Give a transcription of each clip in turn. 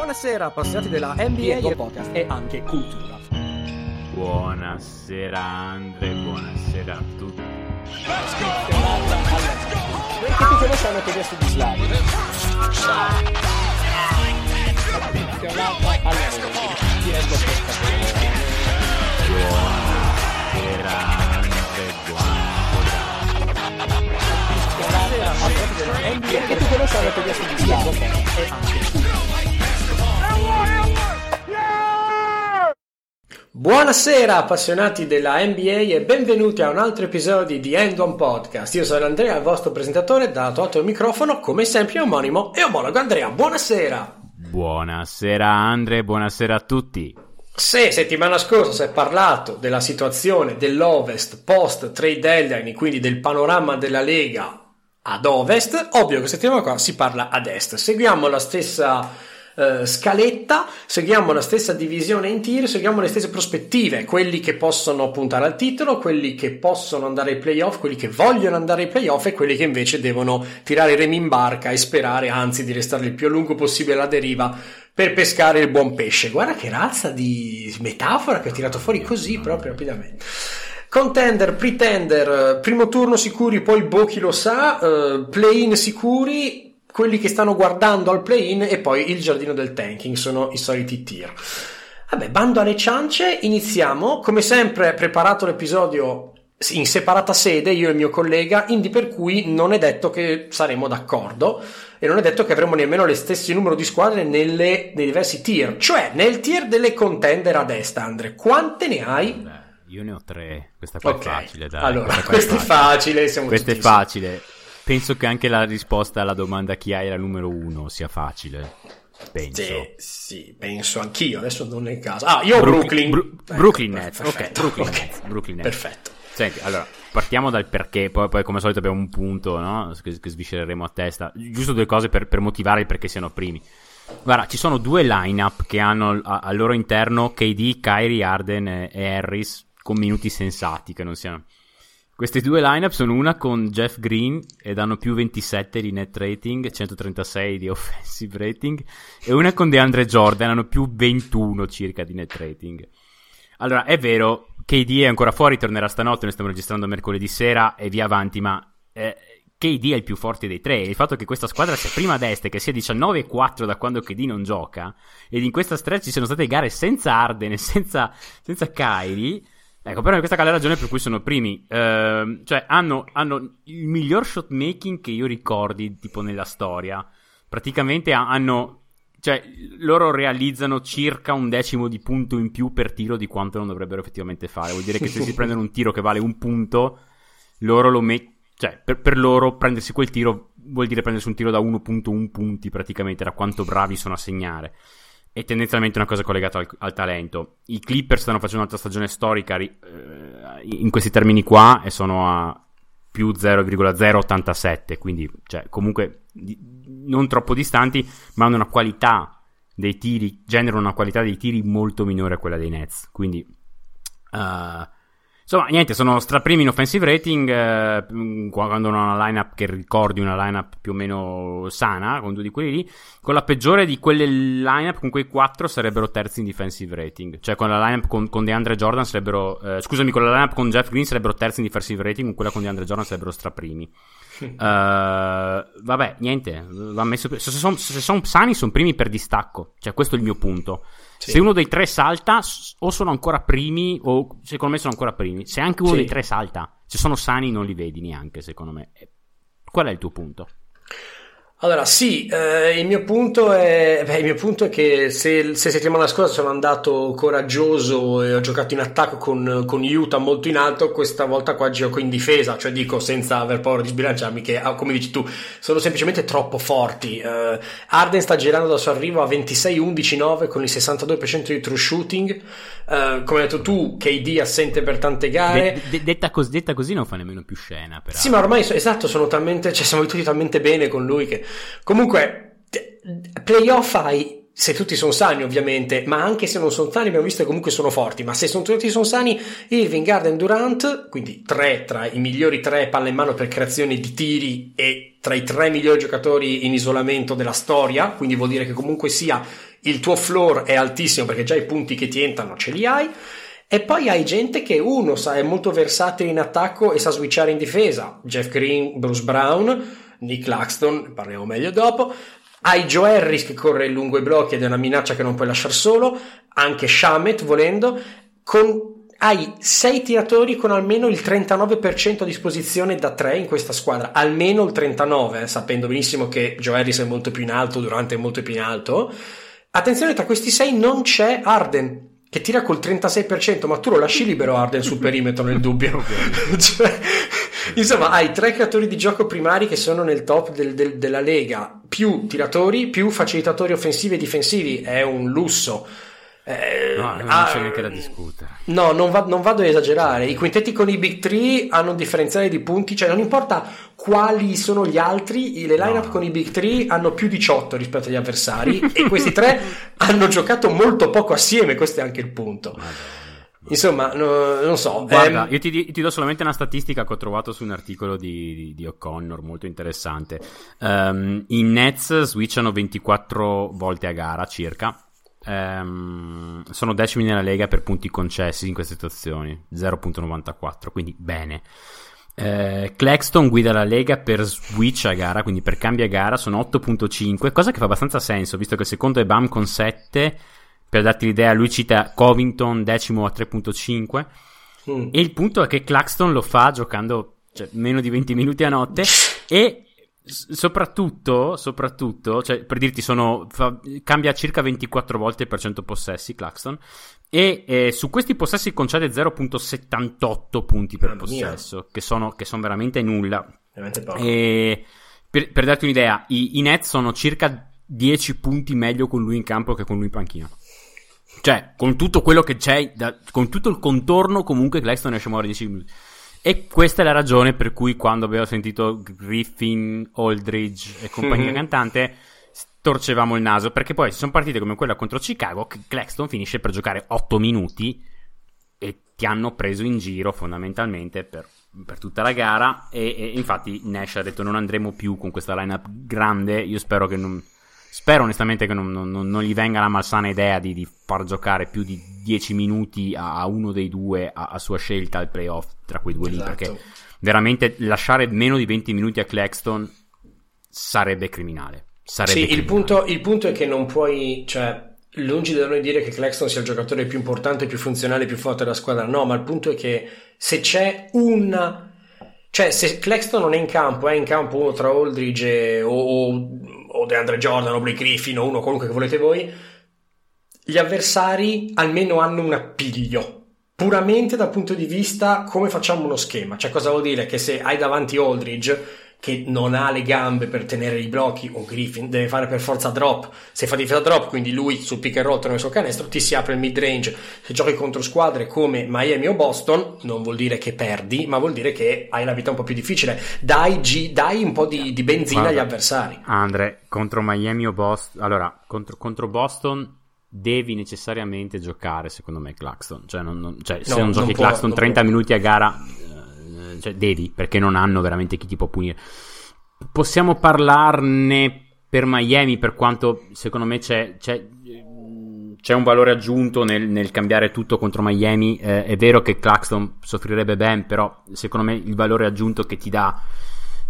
Buonasera appassionati della NBA e podcast e anche cultura. Buonasera Andre, buonasera a tutti. Che tutti lo sanno che adesso di slide. Buonasera Andre, buonasera. Che tutti lo sanno che adesso di slide. Buonasera appassionati della NBA e benvenuti a un altro episodio di End One Podcast. Io sono Andrea, il vostro presentatore, dato alto il microfono, come sempre omonimo e omologo Andrea. Buonasera! Buonasera Andre, buonasera a tutti. Se settimana scorsa si è parlato della situazione dell'Ovest post trade deadline, quindi del panorama della Lega ad Ovest, ovvio che settimana qua si parla ad Est. Seguiamo la stessa Uh, scaletta, seguiamo la stessa divisione in tier, seguiamo le stesse prospettive, quelli che possono puntare al titolo, quelli che possono andare ai playoff, quelli che vogliono andare ai playoff e quelli che invece devono tirare i remi in barca e sperare anzi di restare il più a lungo possibile alla deriva per pescare il buon pesce. Guarda che razza di metafora che ho tirato fuori così proprio rapidamente. Contender, pretender, primo turno sicuri, poi boh chi lo sa, uh, play-in sicuri, quelli che stanno guardando al play-in e poi il giardino del tanking sono i soliti tier. Vabbè, bando alle ciance, iniziamo. Come sempre, preparato l'episodio in separata sede, io e il mio collega, indi per cui non è detto che saremo d'accordo e non è detto che avremo nemmeno lo stesso numero di squadre nelle, nei diversi tier. Cioè, nel tier delle contender a destra, Andre, quante ne hai? Io ne ho tre. Questa qua okay. è facile, dai. Allora, questo è facile. Siamo questo è facile. Penso che anche la risposta alla domanda chi hai la numero uno sia facile. Penso. Sì, sì, penso anch'io. Adesso non è il caso. Ah, io ho Brooklyn. Bru- ecco, Brooklyn Nets. Ok, Brooklyn, okay. Nets. Brooklyn Nets. Perfetto. Senti, allora, partiamo dal perché, poi, poi come al solito abbiamo un punto no? che, che sviscereremo a testa. Giusto due cose per, per motivare il perché siano primi. Guarda, ci sono due line-up che hanno al loro interno KD, Kyrie, Arden e Harris con minuti sensati, che non siano queste due lineup sono una con Jeff Green ed hanno più 27 di net rating, 136 di offensive rating, e una con DeAndre Jordan, hanno più 21 circa di net rating. Allora, è vero, KD è ancora fuori, tornerà stanotte, noi stiamo registrando mercoledì sera e via avanti, ma eh, KD è il più forte dei tre. Il fatto che questa squadra sia prima a destra e che sia 19-4 da quando KD non gioca, ed in questa stretch ci sono state gare senza Arden e senza, senza Kyrie Ecco, però questa è la ragione per cui sono primi. Uh, cioè, hanno, hanno, il miglior shot making che io ricordi, tipo nella storia. Praticamente hanno. Cioè, loro realizzano circa un decimo di punto in più per tiro di quanto non dovrebbero effettivamente fare. Vuol dire che se si prendono un tiro che vale un punto, loro lo mettono. Cioè, per, per, loro prendersi quel tiro vuol dire prendersi un tiro da 1.1 punti praticamente, da quanto bravi sono a segnare è tendenzialmente una cosa collegata al, al, talento. I Clippers stanno facendo un'altra stagione storica eh, in questi termini qua e sono a più 0,087, quindi cioè, comunque di, non troppo distanti, ma hanno una qualità dei tiri, generano una qualità dei tiri molto minore a quella dei Nets. Quindi uh, Insomma, niente, sono straprimi in offensive rating eh, quando hanno una lineup che ricordi una lineup più o meno sana, con due di quelli lì. Con la peggiore di quelle lineup, con quei quattro sarebbero terzi in defensive rating. Cioè, con la lineup con, con DeAndre Jordan sarebbero. Eh, scusami, con la lineup con Jeff Green sarebbero terzi in defensive rating, con quella con DeAndre Jordan sarebbero straprimi. uh, vabbè, niente, va messo, se sono son sani, sono primi per distacco. Cioè, questo è il mio punto. Sì. Se uno dei tre salta, o sono ancora primi, o secondo me sono ancora primi. Se anche uno sì. dei tre salta, se sono sani, non li vedi neanche, secondo me. Qual è il tuo punto? Allora, sì, eh, il, mio punto è, beh, il mio punto è che se, se settimana scorsa sono andato coraggioso e ho giocato in attacco con, con Utah molto in alto, questa volta qua gioco in difesa, cioè dico senza aver paura di sbilanciarmi che, ah, come dici tu, sono semplicemente troppo forti. Eh, Arden sta girando dal suo arrivo a 26-11-9 con il 62% di true shooting. Eh, come hai detto tu, KD assente per tante gare. De, de, detta, cos, detta, così non fa nemmeno più scena. Però. Sì, ma ormai, esatto, sono talmente, cioè siamo tutti talmente bene con lui che Comunque, playoff hai se tutti sono sani ovviamente, ma anche se non sono sani abbiamo visto che comunque sono forti, ma se sono tutti sono sani, Irving, Garden, Durant, quindi tre tra i migliori tre palle in mano per creazione di tiri e tra i tre migliori giocatori in isolamento della storia, quindi vuol dire che comunque sia il tuo floor è altissimo perché già i punti che ti entrano ce li hai. E poi hai gente che uno sa, è molto versatile in attacco e sa switchare in difesa. Jeff Green, Bruce Brown, Nick Laxton, parliamo meglio dopo. Hai Joe Harris che corre lungo i blocchi ed è una minaccia che non puoi lasciare solo, anche Shamet volendo, con, hai sei tiratori con almeno il 39% a disposizione da 3 in questa squadra, almeno il 39, eh, sapendo benissimo che Joe Harris è molto più in alto, Durante è molto più in alto. Attenzione, tra questi sei non c'è Arden, che tira col 36%, ma tu lo lasci libero Arden sul perimetro nel dubbio. cioè, insomma, hai tre creatori di gioco primari che sono nel top del, del, della lega, più tiratori, più facilitatori offensivi e difensivi, è un lusso. Eh, no, non ah, c'è neanche da discutere. No, non, va, non, vado ad esagerare. I quintetti con i Big Three hanno un differenziale di punti, cioè non importa quali sono gli altri, le lineup no. con i Big Three hanno più 18 rispetto agli avversari e questi tre hanno giocato molto poco assieme, questo è anche il punto. Madonna. Insomma, no, non so. Guarda, ehm... io ti, ti, do solamente una statistica che ho trovato su un articolo di, di, di O'Connor, molto interessante. Um, I Nets switchano 24 volte a gara circa. Um, sono decimi nella lega per punti concessi in queste situazioni, 0.94, quindi bene. Uh, Claxton guida la lega per switch a gara, quindi per cambio a gara, sono 8.5, cosa che fa abbastanza senso, visto che il secondo è Bam con 7 per darti l'idea, lui cita Covington decimo a 3.5. Mm. E il punto è che Claxton lo fa giocando cioè, meno di 20 minuti a notte. e soprattutto, soprattutto, cioè, per dirti, sono, fa, cambia circa 24 volte per 100 possessi Claxton. E eh, su questi possessi concede 0.78 punti per Mamma possesso, che sono, che sono, veramente nulla. Veramente poco. E per, per darti un'idea, i, i Nets sono circa 10 punti meglio con lui in campo che con lui in panchina. Cioè, con tutto quello che c'è, da, con tutto il contorno, comunque Claxton esce muore 10 minuti. E questa è la ragione per cui quando abbiamo sentito Griffin, Aldridge e compagnia mm-hmm. cantante torcevamo il naso perché poi ci sono partite come quella contro Chicago che Claxton finisce per giocare 8 minuti e ti hanno preso in giro fondamentalmente per, per tutta la gara e, e, infatti Nash ha detto non andremo più con questa lineup grande io spero che non Spero onestamente che non, non, non, gli venga la malsana idea di, di, far giocare più di 10 minuti a, a uno dei due a, a, sua scelta al playoff tra quei due esatto. lì, perché veramente lasciare meno di 20 minuti a Claxton sarebbe criminale. Sarebbe sì, criminale. Il, punto, il punto è che non puoi, cioè, lungi da noi dire che Claxton sia il giocatore più importante, più funzionale, più forte della squadra, no, ma il punto è che se c'è un cioè, se Claxton non è in campo, è in campo uno tra Aldridge o, o, o DeAndre Jordan o Blake Griffin o uno qualunque che volete voi, gli avversari almeno hanno un appiglio. Puramente dal punto di vista come facciamo uno schema. Cioè, cosa vuol dire? Che se hai davanti Aldridge che non ha le gambe per tenere i blocchi, o Griffin deve fare per forza drop. Se fa difesa drop, quindi lui sul pick and roll torna sul canestro, ti si apre il mid range. Se giochi contro squadre come Miami o Boston, non vuol dire che perdi, ma vuol dire che hai la vita un po' più difficile. Dai, G, dai un po' di, di benzina Guarda, agli avversari. Andre, contro Miami o Boston, allora, contro, contro Boston devi necessariamente giocare, secondo me, Claxton. Cioè, non, non, cioè se non giochi non può, Claxton 30 può. minuti a gara cioè devi, perché non hanno veramente chi ti può punire. Possiamo parlarne per Miami, per quanto secondo me c'è, c'è, c'è un valore aggiunto nel, nel, cambiare tutto contro Miami. Eh, è vero che Claxton soffrirebbe ben, però secondo me il valore aggiunto che ti dà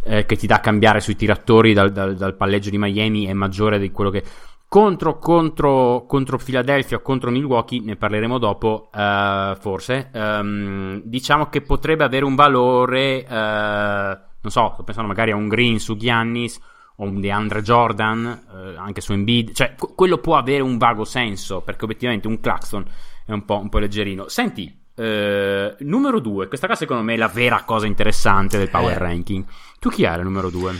eh, che ti dà cambiare sui tiratori dal, dal, dal, palleggio di Miami è maggiore di quello che contro, contro, contro Philadelphia, contro Milwaukee, ne parleremo dopo, uh, forse. Um, diciamo che potrebbe avere un valore, uh, non so, sto pensando magari a un Green su Giannis o un DeAndre Jordan, uh, anche su Embiid. Cioè, qu- quello può avere un vago senso, perché obiettivamente un Claxton è un po', un po leggerino. Senti, numero 2, questa qua secondo me è la vera cosa interessante del power eh. ranking. Tu chi hai il numero 2?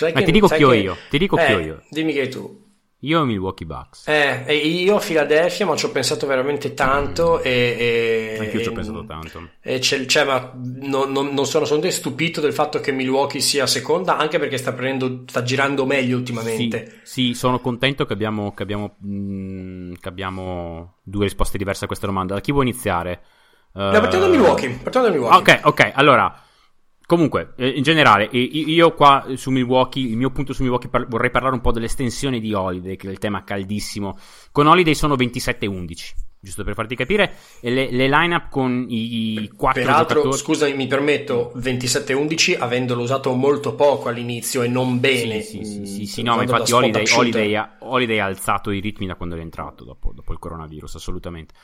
Sai Ma ti dico chi ho io. Ti dico eh, chi ho io. Dimmi che tu. Io Milwaukee Bucks. Eh, e io a Philadelphia, ma ci ho pensato veramente tanto e... e Anch'io ci ho pensato tanto. E c'è, cioè, ma non, non- non sono assolutamente stupito del fatto che Milwaukee sia seconda, anche perché sta prendendo, sta girando meglio ultimamente. Sì, sì, sono contento che abbiamo, che, abbiamo, mm, che abbiamo due risposte diverse a questa domanda. Da chi vuoi iniziare? No, partiamo da Milwaukee. Partiamo da Milwaukee. Ok, ok, allora. Comunque, eh, in generale, io qua su Milwaukee, il mio punto su Milwaukee par- vorrei parlare un po' dell'estensione di Holiday, che è il tema caldissimo. Con Holiday sono 27-11, giusto per farti capire. E le, le line-up con i quattro Peraltro, giocatori... scusami, mi permetto 27-11 avendolo usato molto poco all'inizio e non bene. Sì, sì, sì, sì, mm, sì, no, ma infatti Holiday. Holiday ha, Holiday ha alzato i ritmi da quando è entrato dopo, dopo il coronavirus, assolutamente.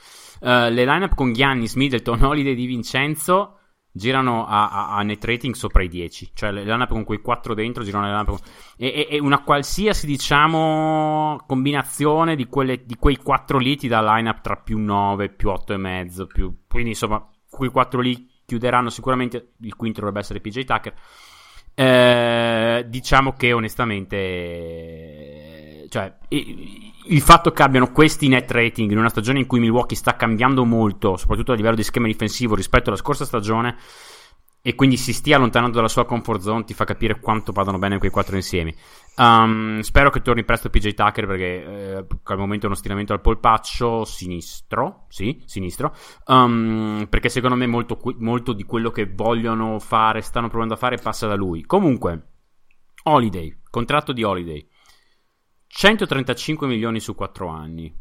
Eh, le lineup con Giannis, Middleton, Holiday di Vincenzo girano a, a- a net rating sopra i 10, cioè le lineup con quei 4 dentro girano le lineup con... e, e- e una qualsiasi, diciamo, combinazione di, quelle, di quei 4 lì ti dà lineup tra più 9, più 8 e mezzo, più... quindi insomma, quei 4 lì chiuderanno sicuramente, il quinto dovrebbe essere PJ Tucker. Eh, diciamo che onestamente, cioè, il fatto che abbiano questi net rating in una stagione in cui Milwaukee sta cambiando molto, soprattutto a livello di schema difensivo rispetto alla scorsa stagione, e quindi si stia allontanando dalla sua comfort zone, ti fa capire quanto vadano bene quei quattro insiemi. Um, spero che torni presto PJ Tucker perché eh, al momento è uno stiramento al polpaccio sinistro, sì, sinistro, Um, perché secondo me molto, molto di quello che vogliono fare, stanno provando a fare, passa da lui. Comunque, Holiday, contratto di Holiday, 135 milioni su 4 anni,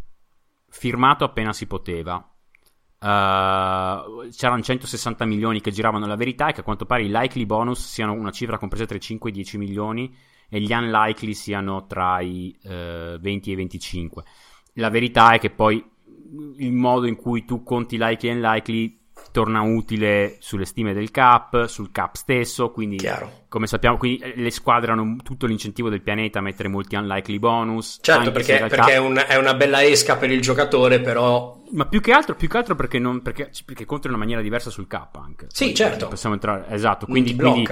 firmato appena si poteva. Uh, c'erano 160 milioni che giravano. La verità è che a quanto pare i likely bonus siano una cifra compresa tra i 5 e i 10 milioni e gli unlikely siano tra i eh, 20 e i 25. La verità è che poi il modo in cui tu conti likely e unlikely torna utile sulle stime del cap, sul cap stesso, quindi Chiaro. come sappiamo, quindi eh, le squadre hanno tutto l'incentivo del pianeta a mettere molti unlikely bonus. Certo, perché, perché è, un- è una bella esca per il giocatore, però Ma più che altro, più che altro perché, non, perché, perché in una maniera diversa sul cap anche. Sì, Poi certo. Possiamo entrare, esatto. Quindi, quindi,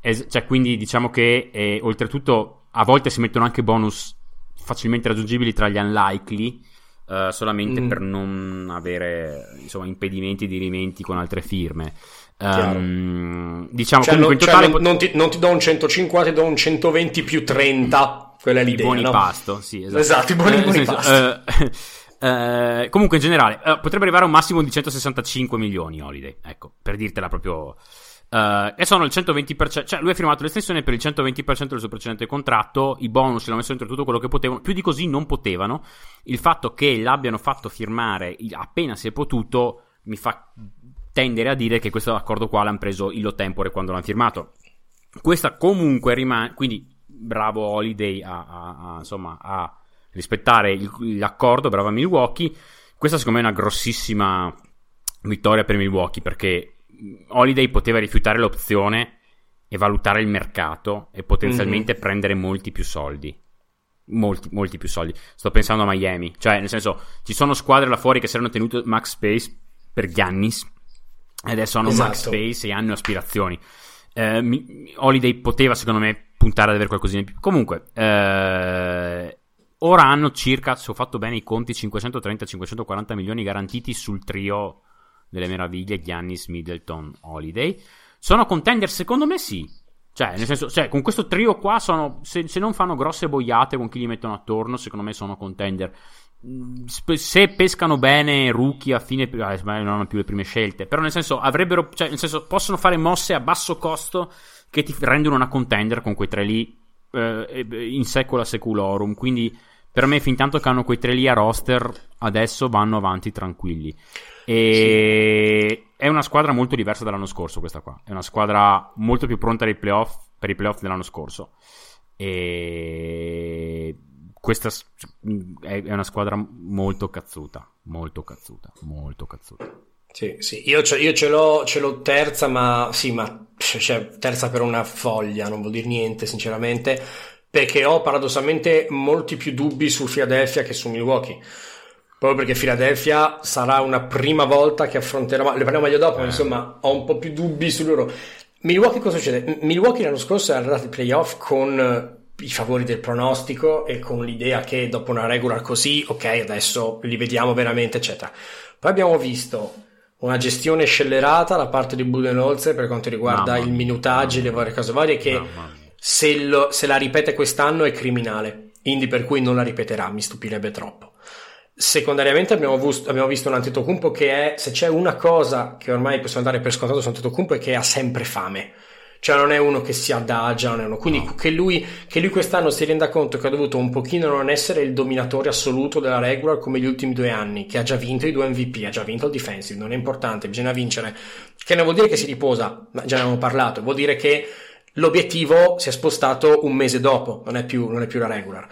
es- cioè, quindi diciamo che eh, oltretutto a volte si mettono anche bonus facilmente raggiungibili tra gli unlikely. Eh, solamente Mm. per non avere insomma impedimenti di rimenti con altre firme. Ehm, diciamo Cioè, comunque non, in cioè, totale non- non ti, non ti do un 150, ti do un 120 più 30. Quella è i l'idea. buoni no? pasto, sì, esatto. Esatto, i buoni- Eh, buoni senso, eh, eh, comunque in generale eh, potrebbe arrivare a un massimo di 165 milioni Holiday, ecco, per dirtela proprio eh, e sono il 120%, cioè lui ha firmato l'estensione per il 120% del suo precedente contratto, i bonus l'hanno messo dentro tutto quello che potevano, più di così non potevano. Il fatto che l'abbiano fatto firmare appena si è potuto mi fa tendere a dire che questo accordo qua l'hanno preso illo tempore quando l'hanno firmato. Questa comunque rimane, quindi bravo Holiday a, a- a, insomma, a rispettare il- l'accordo, brava Milwaukee. Questa secondo me è una grossissima vittoria per Milwaukee perché Holiday poteva rifiutare l'opzione e valutare il mercato e potenzialmente prendere molti più soldi. Molti, molti più soldi. Sto pensando a Miami. Cioè, nel senso, ci sono squadre là fuori che si erano tenuto max space per Giannis e adesso hanno max Esatto. space e hanno aspirazioni. Eh, mi- Holiday poteva, secondo me, puntare ad avere qualcosina in più. Comunque, eh, ora hanno circa, se ho fatto bene i conti, 530-540 milioni garantiti sul trio delle meraviglie Giannis, Middleton, Holiday. Sono contender? Secondo me sì. Cioè, nel senso, cioè, con questo trio qua sono. Se, se non fanno grosse boiate con chi li mettono attorno, secondo me sono contender. Mm, Se pescano bene rookie a fine. ah, non hanno più le prime scelte. Però, nel senso, avrebbero. Cioè, nel senso, possono fare mosse a basso costo che ti rendono una contender con quei tre lì eh, in secula seculorum. Quindi, per me, fin tanto che hanno quei tre lì a roster, adesso vanno avanti tranquilli. E è una squadra molto diversa dall'anno scorso. Questa qua è una squadra molto più pronta ai playoff, per i playoff dell'anno scorso. E questa è una squadra molto cazzuta. Molto cazzuta. Molto cazzuta. Sì, sì, io, ce, io ce l'ho, ce l'ho terza, ma sì, ma cioè, terza per una foglia, non vuol dire niente, sinceramente, perché ho paradossalmente molti più dubbi su Philadelphia che su Milwaukee. Proprio perché Philadelphia sarà una prima volta che affronterà, ma ne parliamo meglio dopo, ma insomma, ho un po' più dubbi su loro. Milwaukee cosa succede? Milwaukee l'anno scorso è arrivato ai playoff con i favori del pronostico e con l'idea che dopo una regular così, ok, adesso li vediamo veramente, eccetera. Poi abbiamo visto una gestione scellerata da parte di Budenholzer per quanto riguarda Mamma il minutaggio e le varie cose varie che se, lo- se la ripete quest'anno è criminale, quindi per cui non la ripeterà, mi stupirebbe troppo. Secondariamente abbiamo, vus- abbiamo visto un Antetokounmpo che è, se c'è una cosa che ormai possiamo dare per scontato su Antetokounmpo è che ha sempre fame. Cioè non è uno che si adagia, non è uno. Quindi No. che, lui, che lui quest'anno si renda conto che ha dovuto un pochino non essere il dominatore assoluto della regular come gli ultimi due anni, che ha già vinto i due MVP, ha già vinto il defensive, non è importante, bisogna vincere. Che non vuol dire che si riposa, ma già ne abbiamo parlato, vuol dire che l'obiettivo si è spostato un mese dopo, non è più, non è più la regular.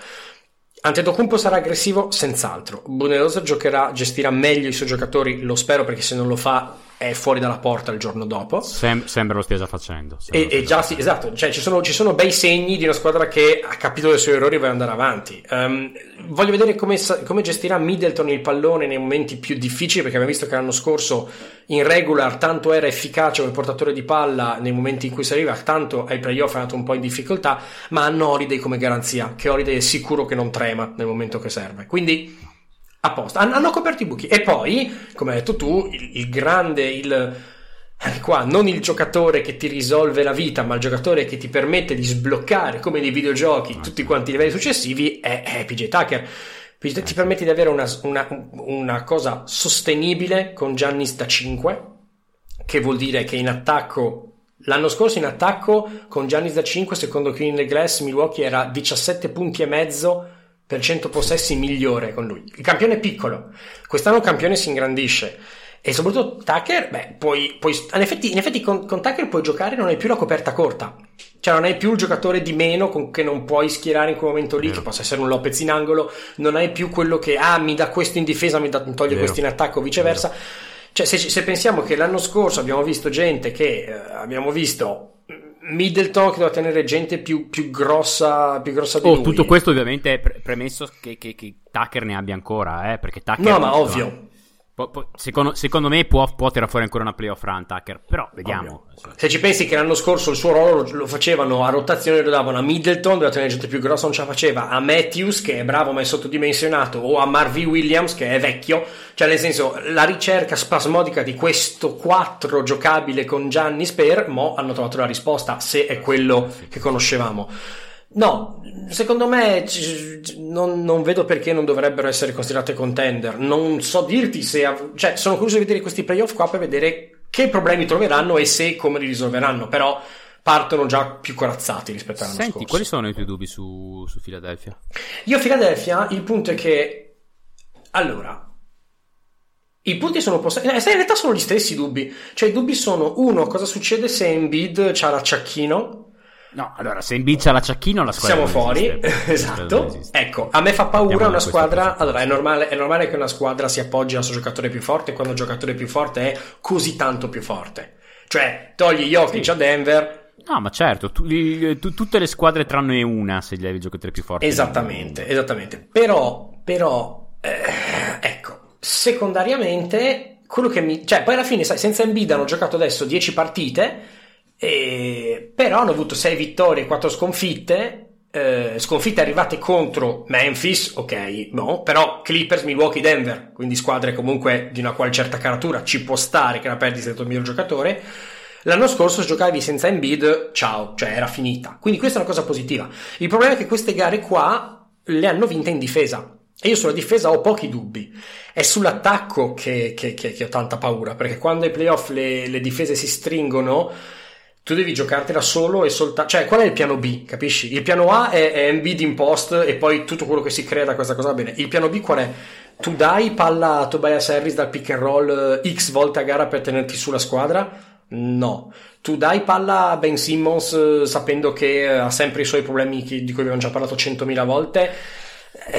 Antetokounmpo sarà aggressivo senz'altro. Budenholzer giocherà, gestirà meglio i suoi giocatori, lo spero perché se non lo fa è fuori dalla porta il giorno dopo. Sem- sembra lo stia già facendo. E, e già sì, esatto, cioè ci sono, ci sono bei segni di una squadra che ha capito dei suoi errori e vuole andare avanti. Ehm, voglio vedere come, come gestirà Middleton il pallone nei momenti più difficili, perché abbiamo visto che l'anno scorso in regular tanto era efficace come portatore di palla nei momenti in cui si arriva, tanto ai playoff è andato un po' in difficoltà, ma hanno Holiday come garanzia, che Holiday è sicuro che non trema nel momento che serve. Quindi a posto, Han- hanno coperto i buchi. E poi, come hai detto tu, il, il grande, il qua, non il giocatore che ti risolve la vita, ma il giocatore che ti permette di sbloccare, come nei videogiochi, tutti quanti i livelli successivi, è, è PJ Tucker. PJ ti permette di avere una, una- una cosa sostenibile con Giannis da 5, che vuol dire che in attacco L'anno scorso in attacco con Giannis da 5, secondo the Glass, Milwaukee era 17 punti e mezzo per 100 possessi migliore con lui. Il campione è piccolo, quest'anno il campione si ingrandisce. E soprattutto Tucker, beh, puoi, puoi- in effetti, in effetti con, con Tucker puoi giocare, non hai più la coperta corta. Cioè non hai più il giocatore di meno con, che non puoi schierare in quel momento lì, Vero. che possa essere un Lopez in angolo, non hai più quello che, ah, mi dà questo in difesa, mi, dà, mi toglie Vero. questo in attacco, viceversa. Cioè, se, se pensiamo che l'anno scorso abbiamo visto gente che, eh, abbiamo visto Middleton che doveva tenere gente più, più grossa, più grossa di Oh, lui. tutto questo ovviamente è pre- premesso che, che- che Tucker ne abbia ancora, eh, perché Tucker... No, ma ovvio. Po- po- secondo, secondo me può, può tirare fuori ancora una playoff run Tucker, però vediamo. Se ci pensi che l'anno scorso il suo ruolo lo, lo facevano a rotazione, lo davano a Middleton, doveva tenere gente più grossa, non ce la faceva, a Matthews che è bravo ma è sottodimensionato, o a Marvin Williams che è vecchio, cioè nel senso la ricerca spasmodica di questo 4 giocabile con Gianni Sper, mo hanno trovato la risposta, se è quello che conoscevamo. No, secondo me ci- ci- non, non vedo perché non dovrebbero essere considerate contender. Non so dirti se. av- cioè, sono curioso di vedere questi playoff qua per vedere che problemi troveranno e se come li risolveranno. Però partono già più corazzati rispetto all'anno Senti, scorso. quali sono i tuoi dubbi su, su Philadelphia? Io, Philadelphia, il punto è che. Allora. I punti sono possessi. In realtà sono gli stessi dubbi. Cioè, i dubbi sono: uno, cosa succede se Embiid c'ha l'acciacchino? No, allora, se in c'ha l'acciacchino la squadra Siamo fuori, esiste. La esatto. Ecco, a me fa paura una squadra. Allora, è normale, è normale che una squadra si appoggi al suo giocatore più forte quando il giocatore più forte è così tanto più forte. Cioè, togli Jokic a Denver. No, ma certo, tu- tu- tutte le squadre tranne una se gli levi il giocatore più forte. Esattamente, esattamente. Però, però, eh, ecco, secondariamente, quello che mi. Cioè, poi alla fine, sai, senza Embiid hanno giocato adesso 10 partite. E... Però hanno avuto 6 vittorie e 4 sconfitte. eh, sconfitte arrivate contro Memphis, ok, no, però Clippers, Milwaukee, Denver, quindi squadre comunque di una qual certa caratura, ci può stare che la perdi sei il miglior giocatore. L'anno scorso giocavi senza Embiid, ciao, cioè era finita. Quindi questa è una cosa positiva. Il problema è che queste gare qua le hanno vinte in difesa. E io sulla difesa ho pochi dubbi. È sull'attacco che, che- che- che ho tanta paura, perché quando ai playoff le, le difese si stringono, tu devi giocartela solo e soltanto. Cioè, qual è il piano B? Capisci? Il piano A è, è in post e poi tutto quello che si crea da questa cosa va bene. Il piano B qual è? Tu dai palla a Tobias Harris dal pick and roll eh, X volte a gara per tenerti sulla squadra? No. Tu dai palla a Ben Simmons eh, sapendo che eh, ha sempre i suoi problemi di cui abbiamo già parlato 100.000 volte?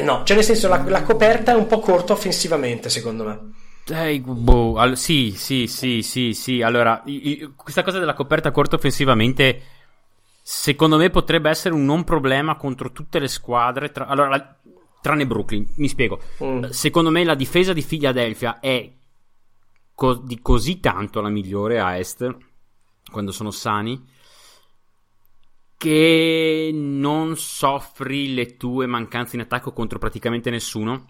No, cioè nel senso la, la coperta è un po' corta offensivamente secondo me. Eh, boh, al- sì, sì, sì, sì, sì. Allora, i- questa cosa della coperta corta offensivamente, secondo me potrebbe essere un non problema contro tutte le squadre. tra- allora, la- tranne Brooklyn, mi spiego. Mm. Secondo me la difesa di Philadelphia è co- di così tanto la migliore a est, quando sono sani, che non soffri le tue mancanze in attacco contro praticamente nessuno.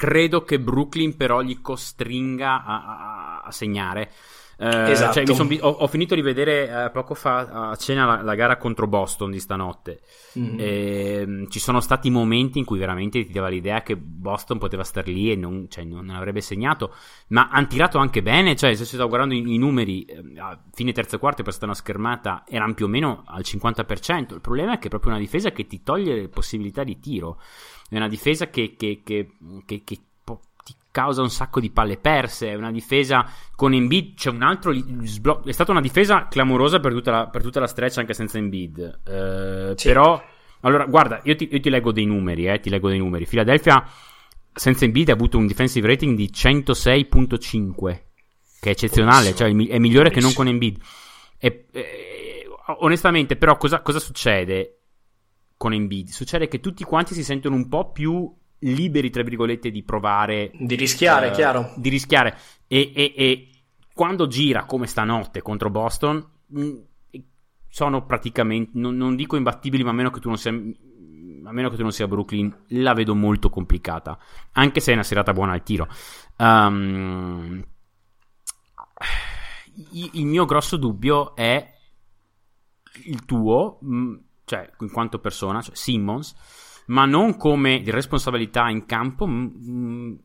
Credo che Brooklyn però gli costringa a, a, a segnare. Eh, Esatto. cioè, son ho, ho finito di vedere eh, poco fa a cena la, la gara contro Boston di stanotte. Mm. Ehm, ci sono stati momenti in cui veramente ti dava l'idea che Boston poteva star lì e non, cioè, non avrebbe segnato, ma hanno tirato anche bene. Cioè, se si stavo guardando i, i numeri eh, a fine terzo e quarto per stare una schermata, erano più o meno al 50%. Il problema è che è proprio una difesa che ti toglie le possibilità di tiro. È una difesa che, che, che, che, ti causa un sacco di palle perse. È una difesa con Embiid. C'è un altro. sblo- è stata una difesa clamorosa per tutta la, per tutta la stretch anche senza Embiid. Eh, Sì. Però, allora, guarda, io ti, io ti leggo dei numeri. Eh, ti leggo dei numeri. Philadelphia senza Embiid ha avuto un defensive rating di 106.5, che è eccezionale. Buonissimo. Cioè, è mi- è migliore che non con Buonissimo. Embiid. E, eh, onestamente, però, cosa, cosa succede con Embiid? Succede che tutti quanti si sentono un po' più liberi, tra virgolette, di provare Di rischiare, eh, chiaro. Di rischiare. E, e- e quando gira come stanotte contro Boston, mh, sono praticamente, non, non dico imbattibili, ma a meno che tu non sia. A meno che tu non sia Brooklyn, la vedo molto complicata. Anche se è una serata buona al tiro. I- il mio grosso dubbio è il tuo, mh, cioè in quanto persona, cioè Simmons, ma non come responsabilità in campo. mh,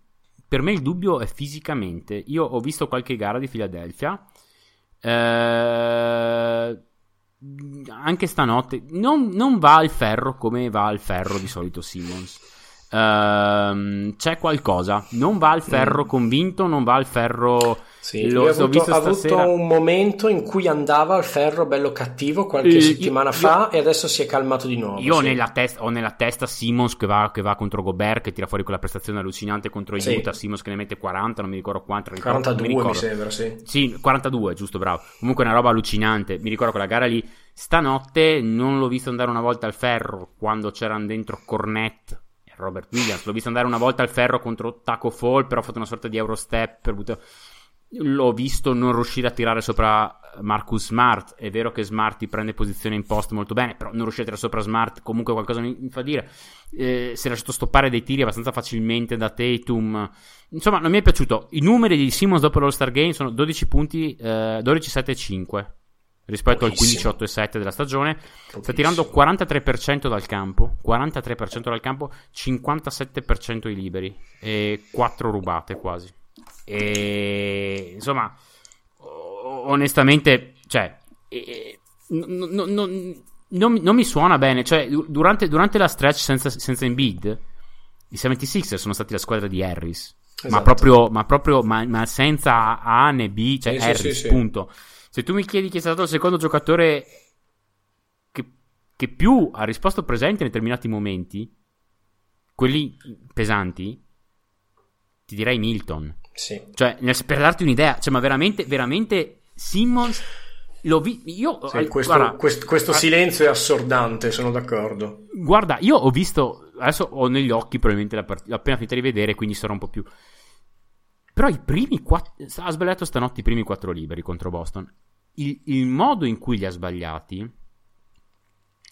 per me il dubbio è fisicamente. Io ho visto qualche gara di Philadelphia. eh, anche stanotte non, non va al ferro come va al ferro di solito Simmons. Ehm, c'è qualcosa, non va al ferro convinto, non va al ferro. Sì, L'ho- lui ha avuto, avuto un momento in cui andava al ferro bello cattivo qualche Eh, settimana io- fa e adesso si è calmato di nuovo. Io ho sì. nella, testa, ho nella testa Simmons che va, che va contro Gobert, che tira fuori quella prestazione allucinante contro Sì. Utah. Simmons che ne mette 40, non mi ricordo quanto. non ricordo- non 42 mi mi, ricordo. sembra, sì. Sì, 42, giusto, bravo. Comunque è una roba allucinante. Mi ricordo quella gara lì. Stanotte non l'ho visto andare una volta al ferro quando c'erano dentro Cornette e Robert Williams. L'ho visto andare una volta al ferro contro Taco Fall, però ha fatto una sorta di Eurostep. Per buttare- L'ho visto non riuscire a tirare sopra Marcus Smart. È vero che Smart ti prende posizione in post molto bene, però non riuscire a tirare sopra Smart comunque qualcosa mi, mi fa dire. Eh, si è lasciato stoppare dei tiri abbastanza facilmente da Tatum. Insomma, non mi è piaciuto. I numeri di Simmons dopo l'All-Star Game sono 12 punti, eh, 12, 7 e 5 rispetto Pochissimo. al 15, 8 e 7 della stagione. Sta Pochissimo. tirando 43% dal campo, 43% dal campo, 57% i liberi e 4 rubate quasi. E insomma, onestamente, cioè, eh, n- n- n- non, mi- non mi suona bene. Cioè, du- durante, durante la stretch senza, senza Embiid, i 76ers sono stati la squadra di Harris. Ma Esatto. proprio, ma proprio, ma, ma senza A né B, cioè sì, Harris, sì, sì. punto. Se tu mi chiedi chi è stato il secondo giocatore che, che più ha risposto presente in determinati momenti, quelli pesanti, ti direi Milton. Sì. Cioè, per darti un'idea, cioè, ma veramente, veramente Simmons l'ho visto. Io, Sì, questo, guarda, quest- questo ah, silenzio è assordante, sono d'accordo. Guarda, io ho visto, adesso ho negli occhi probabilmente la partita, l'ho appena finita di vedere, quindi sarò un po' più... Però i primi quattro... Ha sbagliato stanotte i primi quattro liberi contro Boston. Il, il modo in cui li ha sbagliati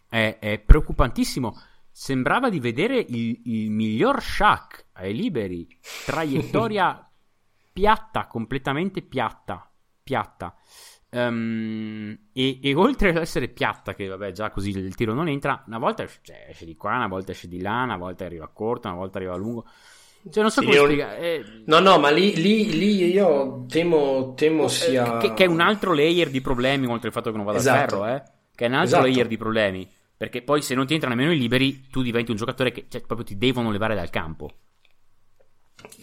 è, è preoccupantissimo. Sembrava di vedere il, il miglior Shaq ai liberi. Traiettoria piatta, completamente piatta. Piatta. Ehm, e, e oltre ad essere piatta, che vabbè, già così il tiro non entra, una volta esce, cioè, esce di qua, una volta esce di là, una volta arriva corta, una volta arriva a lungo. Cioè, non so Sì, come io- spiegare. eh, No, no, ma lì, lì, lì io temo, temo sia... eh, che, che è un altro layer di problemi oltre il fatto che non vada Esatto. al ferro, eh? Che è un altro Esatto. layer di problemi. Perché poi se non ti entrano nemmeno i liberi, tu diventi un giocatore che cioè, proprio ti devono levare dal campo.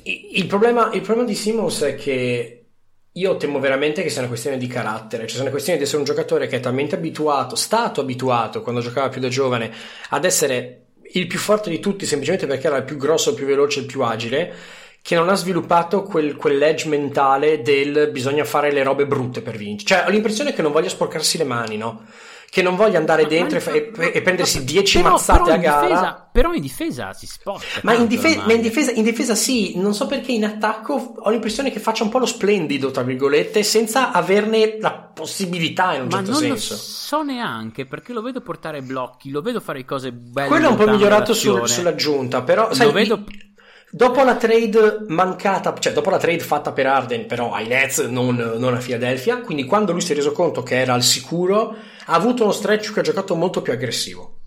Il problema, il problema di Simmons è che io temo veramente che sia una questione di carattere, cioè sia una questione di essere un giocatore che è talmente abituato, stato abituato quando giocava più da giovane ad essere il più forte di tutti semplicemente perché era il più grosso, il più veloce, il più agile, che non ha sviluppato quel, quell'edge mentale del bisogna fare le robe brutte per vincere. Cioè ho l'impressione che non voglia sporcarsi le mani, no? Che non voglia andare Ma- dentro e, ma- e- ma- e prendersi ma- 10 però- mazzate però a gara. difesa- però in difesa si sporca. Ma in, dife- ma in difesa, in difesa sì, non so perché in attacco ho l'impressione che faccia un po' lo splendido, tra virgolette, senza averne la possibilità in un Ma certo non senso. lo so neanche perché lo vedo portare blocchi, lo vedo fare cose belle. Quello è un po' migliorato sul- sull'aggiunta, però sai, Lo vedo- i- dopo la trade mancata, cioè dopo la trade fatta per Arden, però ai Nets, non, non a Philadelphia, quindi quando lui si è reso conto che era al sicuro, ha avuto uno stretch che ha giocato molto più aggressivo.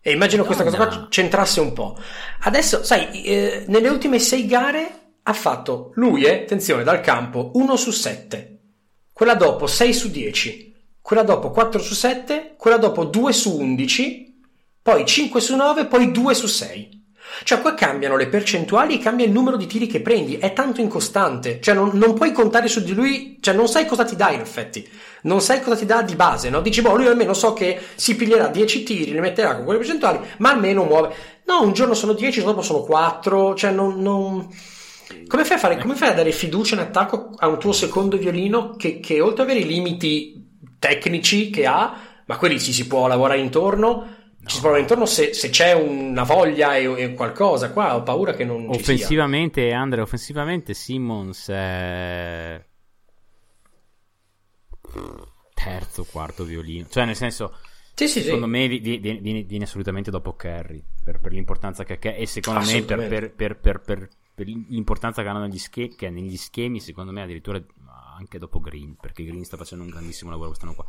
E immagino questa cosa Madonna. qua c'entrasse un po'. Adesso, sai, eh, nelle ultime sei gare ha fatto lui, eh, attenzione, dal campo 1 su 7, quella dopo 6 su 10, quella dopo 4 su 7, quella dopo 2 su 11, poi 5 su 9, poi 2 su 6. Cioè qua cambiano le percentuali e cambia il numero di tiri che prendi, è tanto incostante, cioè non, non puoi contare su di lui, cioè non sai cosa ti dà in effetti, non sai cosa ti dà di base, no? Dici, boh, lui almeno so che si piglierà 10 tiri, li metterà con quelle percentuali, ma almeno muove. No, un giorno sono 10, il giorno dopo sono 4, cioè non... non... Come fai, a fare, come fai a dare fiducia in attacco a un tuo secondo violino che, che oltre ad avere i limiti tecnici che ha, ma quelli ci si può lavorare intorno, ci si può lavorare intorno se, se c'è una voglia e, e qualcosa. Qua ho paura che non ci sia. Offensivamente, Andre, offensivamente Simmons è terzo, quarto violino. Cioè, nel senso, Sì, sì, sì. secondo me vi- vi- viene, viene- viene assolutamente dopo Kerry per, per l'importanza che ha e secondo me per, per- per- per- per- per l'importanza che hanno negli, sche- che ha negli schemi, secondo me addirittura anche dopo Green, perché Green sta facendo un grandissimo lavoro quest'anno qua.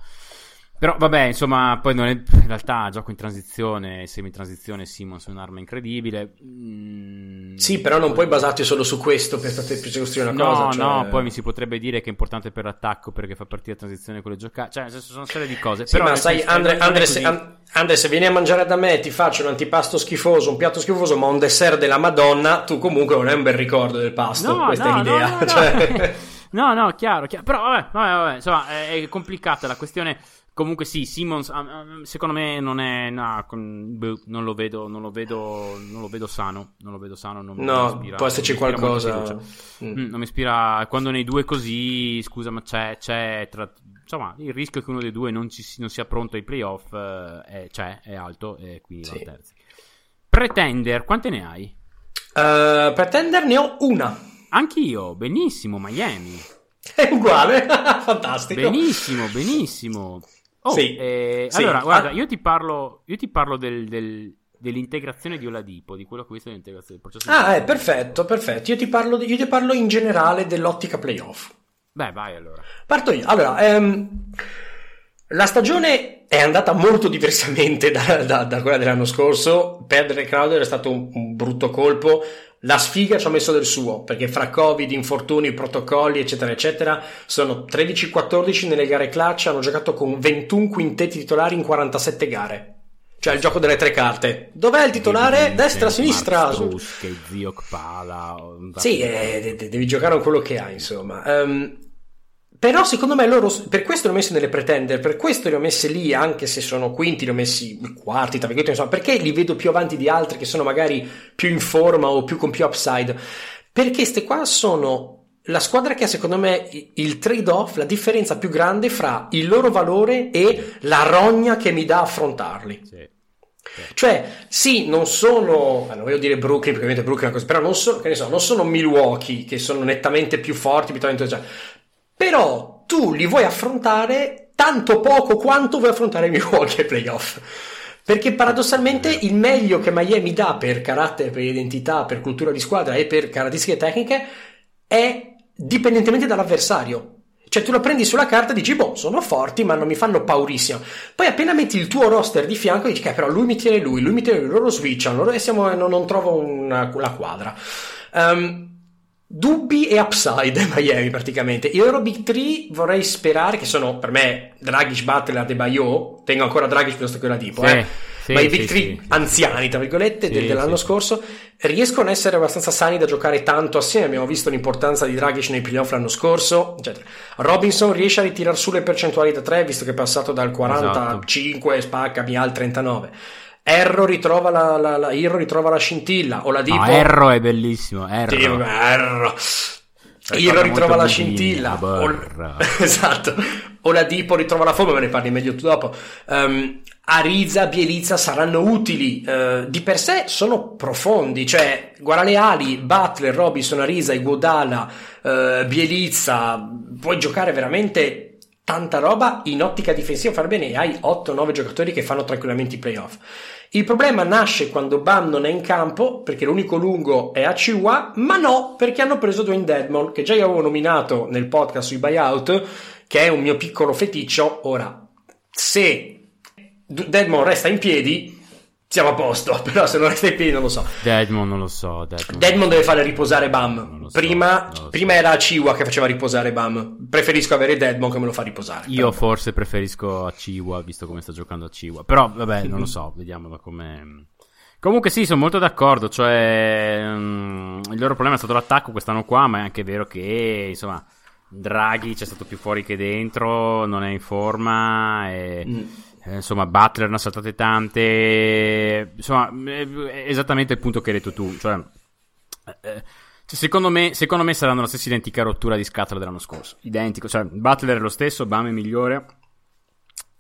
Però vabbè, insomma, poi non è, in realtà gioco in transizione, semi-transizione, Simmons è un'arma incredibile. Mm, Sì, però non puoi basarti solo su questo per, per costruire una No, cosa. cioè- no, poi mi si potrebbe dire che è importante per l'attacco perché fa partire la transizione con le giocate. Cioè, sono una serie di cose. Sì, però ma sai, Andre, Andre, se, An- Andre, se vieni a mangiare da me ti faccio un antipasto schifoso, un piatto schifoso, ma un dessert della Madonna, tu comunque non hai un bel ricordo del pasto. No, Questa no, è l'idea. no, no, no. cioè- No, no, chiaro, chiaro. Però vabbè, vabbè, vabbè, insomma, è, è complicata la questione. Comunque sì, Simmons ah, ah, secondo me non è no, boh, non lo vedo, non lo vedo, non lo vedo sano, non lo vedo sano, non No, ispira- può esserci qualcosa. Mm. Mm, non mi ispira quando nei due così, scusa, ma c'è, c'è tra- insomma, il rischio che uno dei due non, ci, non sia pronto ai playoff eh, è, c'è, è alto e quindi va Sì. al terzo. Pretender, quante ne hai? Eh, pretender ne ho una. Anch'io, benissimo, Miami. È uguale, fantastico. Benissimo, benissimo. Oh, Sì, eh, sì. Allora, guarda, Ah. io ti parlo, io ti parlo del- del- dell'integrazione di Oladipo, di quello che ho visto dell'integrazione del processo. Ah, di- è perfetto, perfetto. Io ti parlo, io ti parlo in generale dell'ottica playoff. Beh, vai allora. Parto io. Allora, ehm, la stagione è andata molto diversamente da, da- da quella dell'anno scorso. Perdere Crowder è stato un, un brutto colpo. La sfiga ci ha messo del suo, perché fra Covid, infortuni, protocolli, eccetera, eccetera, sono 13-14 nelle gare clutch, hanno giocato con 21 quintetti titolari in 47 gare. Cioè il gioco delle tre carte. Dov'è il titolare? Destra, sinistra. Zio Kpala, Sì, eh, de- de- devi giocare con quello che hai, insomma. Ehm, però secondo me loro, per questo li ho messi nelle pretender, per questo li ho messi lì, anche se sono quinti, li ho messi quarti, tra virgolette, insomma, perché li vedo più avanti di altri che sono magari più in forma o più con più upside? Perché queste qua sono la squadra che ha secondo me il trade-off, la differenza più grande fra il loro valore e la rogna che mi dà affrontarli. Sì. Cioè, sì, non sono, non voglio dire Brooklyn, perché ovviamente Brooklyn è una cosa, però non sono, che ne so, non sono Milwaukee, che sono nettamente più forti, cioè, però tu li vuoi affrontare tanto poco quanto vuoi affrontare Milwaukee ai playoff. Perché paradossalmente il meglio che Miami dà per carattere, per identità, per cultura di squadra e per caratteristiche tecniche è dipendentemente dall'avversario. Cioè tu la prendi sulla carta e dici, boh, sono forti ma non mi fanno paurissimo. Poi appena metti il tuo roster di fianco dici, che però lui mi tiene lui, lui mi tiene lui, loro switchano, loro e siamo, non, non trovo una, la quadra. Ehm, dubbi e upside Miami praticamente. I loro big three vorrei sperare che sono per me Dragic, Butler, De Bayo, tengo ancora Dragic piuttosto che la Tipo, Sì, eh. sì, ma i big three sì, sì. anziani, tra virgolette, del- dell'anno scorso riescono a essere abbastanza sani da giocare tanto assieme. Abbiamo visto l'importanza di Dragic nei playoff l'anno scorso, eccetera. Robinson riesce a ritirare su le percentuali da 3, visto che è passato dal Esatto. 45, spaccami al 39. Erro ritrova la, la, la, Irro ritrova la scintilla, o la Dipo... No, Erro è bellissimo. Erro. Vabbè, Erro. Ricorda ritrova la scintilla. la barra. O- esatto. Oladipo ritrova la forma, me ne parli meglio tu dopo. Ehm, Ariza, Bielizza saranno utili. eh, di per sé sono profondi. Cioè, guarda le ali, Butler, Robinson, Ariza, Iguodala, eh, Bielizza. Puoi giocare veramente tanta roba in ottica difensiva, far bene. Hai 8-9 giocatori che fanno tranquillamente i playoff. Il problema nasce quando Bam non è in campo, perché l'unico lungo è Achiwa, ma no, perché hanno preso Dwayne Dedmon, che già io avevo nominato nel podcast sui buyout, che è un mio piccolo feticcio. Ora, se D- Dedmon resta in piedi, siamo a posto, però se non resta in piedi non lo so. Deadmon non lo so. Deadmon, Dedmon deve fare riposare Bam. so, Prima, so. era Achiwa che faceva riposare Bam. Preferisco avere Dedmon che me lo fa riposare. Io forse preferisco a Chiwa, visto come sta giocando a Chiwa. Però, vabbè, non lo so, vediamo da come... Comunque sì, sono molto d'accordo, cioè mm, il loro problema è stato l'attacco quest'anno qua, ma è anche vero che, insomma, Draghi c'è stato più fuori che dentro, non è in forma e... Mm. Eh, Insomma, Butler ne ha saltate tante. Insomma, è esattamente il punto che hai detto tu. Cioè, eh, cioè, secondo, me, secondo me saranno la stessa identica rottura di scatola dell'anno scorso. Identico. Cioè, Butler è lo stesso, Bam è migliore.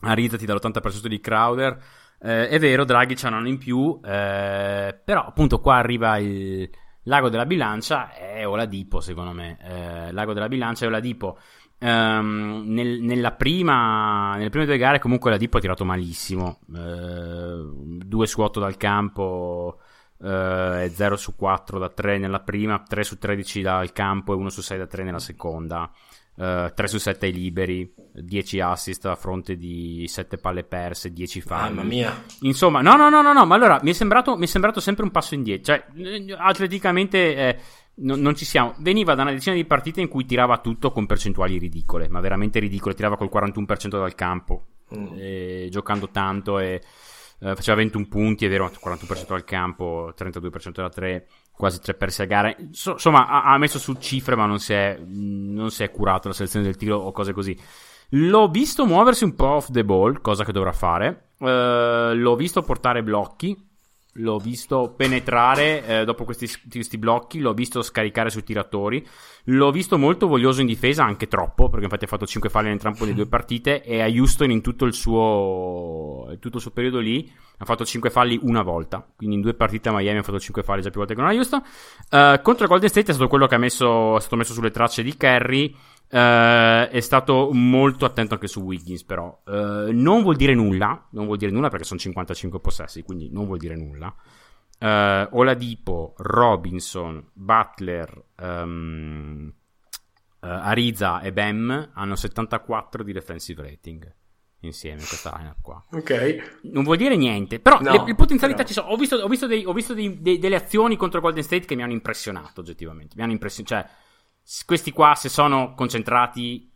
Arizzati dall'80% di Crowder. Eh, è vero, Draghi c'ha un anno in più. eh, però, appunto, qua arriva il lago della bilancia. È Oladipo, secondo me. Eh, lago della bilancia è Oladipo. Ehm, nel- nella prima, nelle prime due gare comunque la Dippo ha tirato malissimo 2 su 8 dal campo eh, e 0 su 4 da 3 nella prima 3 su 13 dal campo e 1 su 6 da 3 nella seconda eh, 3 su 7 ai liberi 10 assist a fronte di 7 palle perse 10 falli Mamma mia. Insomma, no, no, no, no, no, ma allora mi è sembrato, mi è sembrato sempre un passo indietro. Cioè, eh, atleticamente eh, non, non ci siamo. Veniva da una decina di partite in cui tirava tutto con percentuali ridicole, ma veramente ridicole. Tirava col 41% dal campo, Mm. eh, giocando tanto e eh, faceva 21 punti, è vero, 41% dal campo, 32% da 3, quasi 3 persi a gara. So- insomma, ha, ha messo su cifre, ma non si, è, non si è curato la selezione del tiro o cose così. L'ho visto muoversi un po' off the ball, cosa che dovrà fare. Eh, l'ho visto portare blocchi. L'ho visto penetrare eh, dopo questi, questi blocchi. L'ho visto scaricare sui tiratori. L'ho visto molto voglioso in difesa, anche troppo, perché infatti ha fatto 5 falli in entrambe le due partite. E a Houston, in tutto il suo, in tutto il suo periodo lì, ha fatto 5 falli una volta. Quindi in due partite a Miami ha fatto 5 falli già più volte che non a Houston. Eh, contro Golden State è stato quello che ha messo, è stato messo sulle tracce di Kerry. Eh, è stato molto attento anche su Wiggins, però Eh, non vuol dire nulla. Non vuol dire nulla perché sono 55 possessi, quindi non vuol dire nulla. Eh, Oladipo, Robinson, Butler, eh, Ariza e Bam hanno 74 di defensive rating insieme questa lineup qua. Ok. Non vuol dire niente, però No, le, le potenzialità però. ci sono. Ho visto, ho visto, dei- ho visto dei- dei- delle azioni contro Golden State che mi hanno impressionato oggettivamente. Mi hanno impressionato. Cioè, questi qua, se sono concentrati,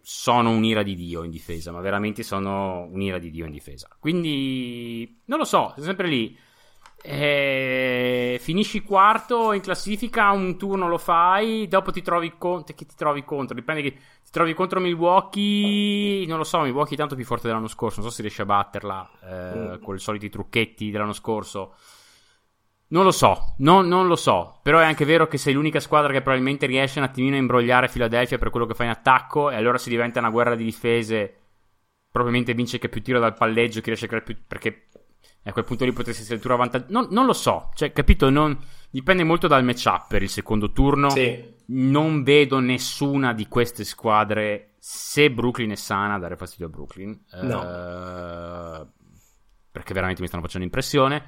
sono un'ira di Dio in difesa, ma veramente sono un'ira di Dio in difesa. Quindi, non lo so, è sempre lì. Eh, finisci quarto in classifica, un turno lo fai, dopo ti trovi contro. Chi ti trovi contro? Dipende che ti trovi contro Milwaukee. Non lo so, Milwaukee è tanto più forte dell'anno scorso. Non so se riesce a batterla eh, con i soliti trucchetti dell'anno scorso. Non lo so, non, non lo so. Però è anche vero che sei l'unica squadra che probabilmente riesce un attimino a imbrogliare Philadelphia per quello che fa in attacco. E allora si diventa una guerra di difese. Probabilmente vince ha più tiro dal palleggio, chi riesce a creare più. Perché a quel punto lì potresti essere il turno vantaggio. Non, non lo so, cioè, capito? Non, dipende molto dal matchup per il secondo turno. Sì. Non vedo nessuna di queste squadre, se Brooklyn è sana, a dare fastidio a Brooklyn. Eh, perché veramente mi stanno facendo impressione.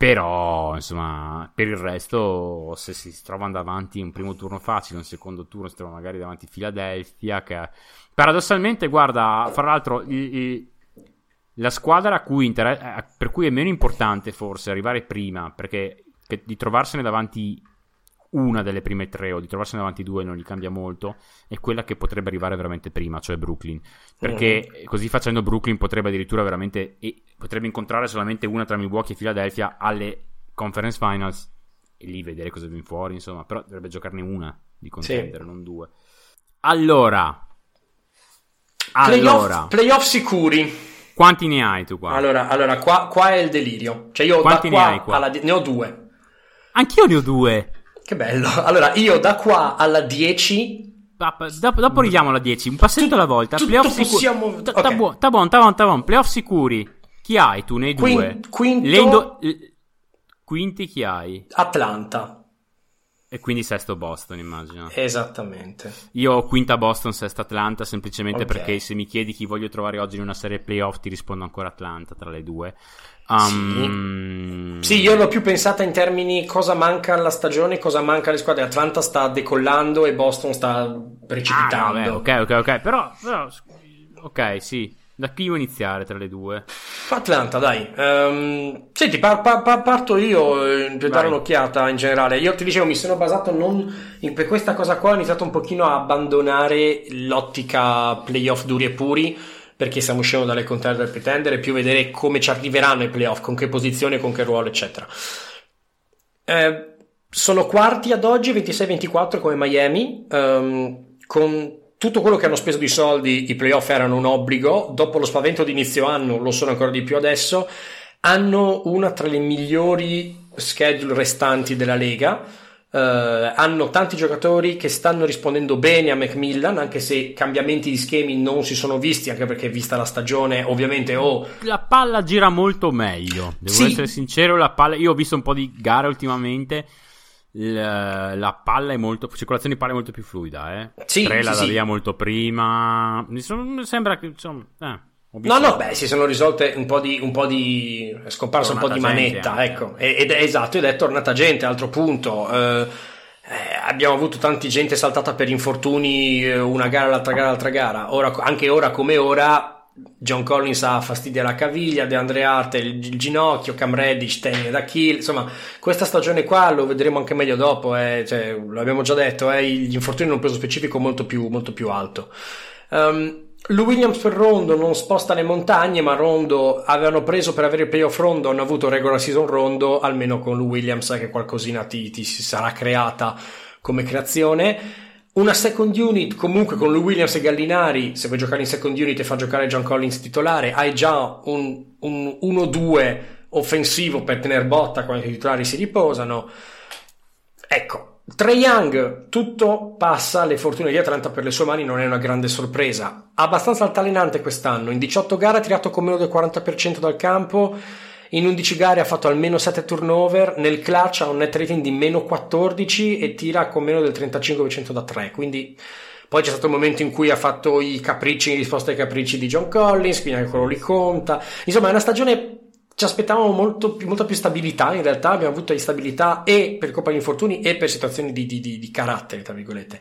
Però, insomma, per il resto, se si trovano davanti un primo turno facile, un secondo turno si trova magari davanti Philadelphia, che paradossalmente, guarda, fra l'altro, i- i- la squadra cui inter- per cui è meno importante forse arrivare prima, perché di trovarsene davanti una delle prime tre o di trovarsene davanti due non gli cambia molto, è quella che potrebbe arrivare veramente prima, cioè Brooklyn. Perché così facendo Brooklyn potrebbe addirittura veramente e potrebbe incontrare solamente una tra Milwaukee e Philadelphia alle conference finals e lì vedere cosa viene fuori, insomma, però dovrebbe giocarne una di contendere, non due. Allora, Playoff, allora, playoff sicuri. quanti ne hai tu qua? Allora, allora qua, qua è il delirio. Cioè, io Quanti da ne hai qua? alla ne ho due. Anch'io ne ho due. Che bello. Allora, io da qua alla 10 Dopo, dopo, arriviamo alla 10, un passetto alla volta. tutto Playoff sicuri. possiamo- ok. ta ta buon, ta buon, ta buon. Playoff sicuri. Chi hai tu nei Quin- due? quinto- Le indo- l- quinti chi hai? Atlanta. E quindi sesto Boston, immagino. Esattamente. Io ho quinta Boston, sesta Atlanta, semplicemente Ok. perché se mi chiedi chi voglio trovare oggi in una serie playoff, ti rispondo ancora Atlanta tra le due. Um, Sì, io l'ho più pensata in termini cosa manca alla stagione, cosa manca alle squadre. Atlanta sta decollando e Boston sta Ah, precipitando. beh, ok, ok, ok. Però, però, ok, sì. Da chi devo iniziare tra le due? Atlanta, dai. Ehm, senti, par- par- par- parto io eh, per dare un'occhiata in generale. Io ti dicevo, mi sono basato non in- per questa cosa qua, ho iniziato un pochino a abbandonare l'ottica playoff duri e puri, perché stiamo uscendo dalle contender e pretendere, più vedere come ci arriveranno i playoff, con che posizione, con che ruolo, eccetera. Eh, sono quarti ad oggi, 26-24 come Miami, ehm, con tutto quello che hanno speso di soldi, i playoff erano un obbligo, dopo lo spavento di inizio anno lo sono ancora di più adesso, hanno una tra le migliori schedule restanti della Lega, eh, hanno tanti giocatori che stanno rispondendo bene a Macmillan, anche se cambiamenti di schemi non si sono visti, anche perché vista la stagione ovviamente o La palla gira molto meglio. Devo Sì. essere sincero, la palla. Io ho visto un po' di gare ultimamente. La, la palla è molto. Circolazione di palla è molto più fluida, eh. Sì, Tre la sì, dà sì. via molto prima. Mi son- mi sembra che insomma. Eh, No, no, beh, si sono risolte un po' di, un po' di è scomparso un po' di manetta, anche. ecco, ed è esatto, ed è tornata gente, altro punto. Eh, eh, abbiamo avuto tanti gente saltata per infortuni, eh, una gara, l'altra gara, l'altra gara. Ora, anche ora come ora, John Collins ha fastidio alla caviglia, DeAndre Hart il, il ginocchio, Cam Reddish tende da kill. Insomma, questa stagione qua lo vedremo anche meglio dopo, eh, cioè, l'abbiamo già detto, eh, gli infortuni hanno un peso specifico molto più, molto più alto. Um, Lou Williams per Rondo non sposta le montagne, ma Rondo avevano preso per avere il playoff Rondo, hanno avuto regular season Rondo, almeno con Lou Williams sai che qualcosina ti, ti si sarà creata come creazione. Una second unit comunque con Lou Williams e Gallinari, se vuoi giocare in second unit e far giocare John Collins titolare, hai già un, un 1-2 offensivo per tenere botta quando i titolari si riposano. Ecco, Trae Young, tutto passa, le fortune di Atlanta per le sue mani non è una grande sorpresa. Abbastanza altalenante quest'anno, in 18 gare ha tirato con meno del 40% dal campo, in 11 gare ha fatto almeno 7 turnover, nel clutch ha un net rating di meno 14 e tira con meno del 35% da 3, quindi poi c'è stato il momento in cui ha fatto i capricci in risposta ai capricci di John Collins, quindi anche quello lì conta. Insomma, è una stagione ci aspettavamo molto più, molta più stabilità, in realtà. Abbiamo avuto instabilità e per colpa di infortuni e per situazioni di, di, di, carattere, tra virgolette.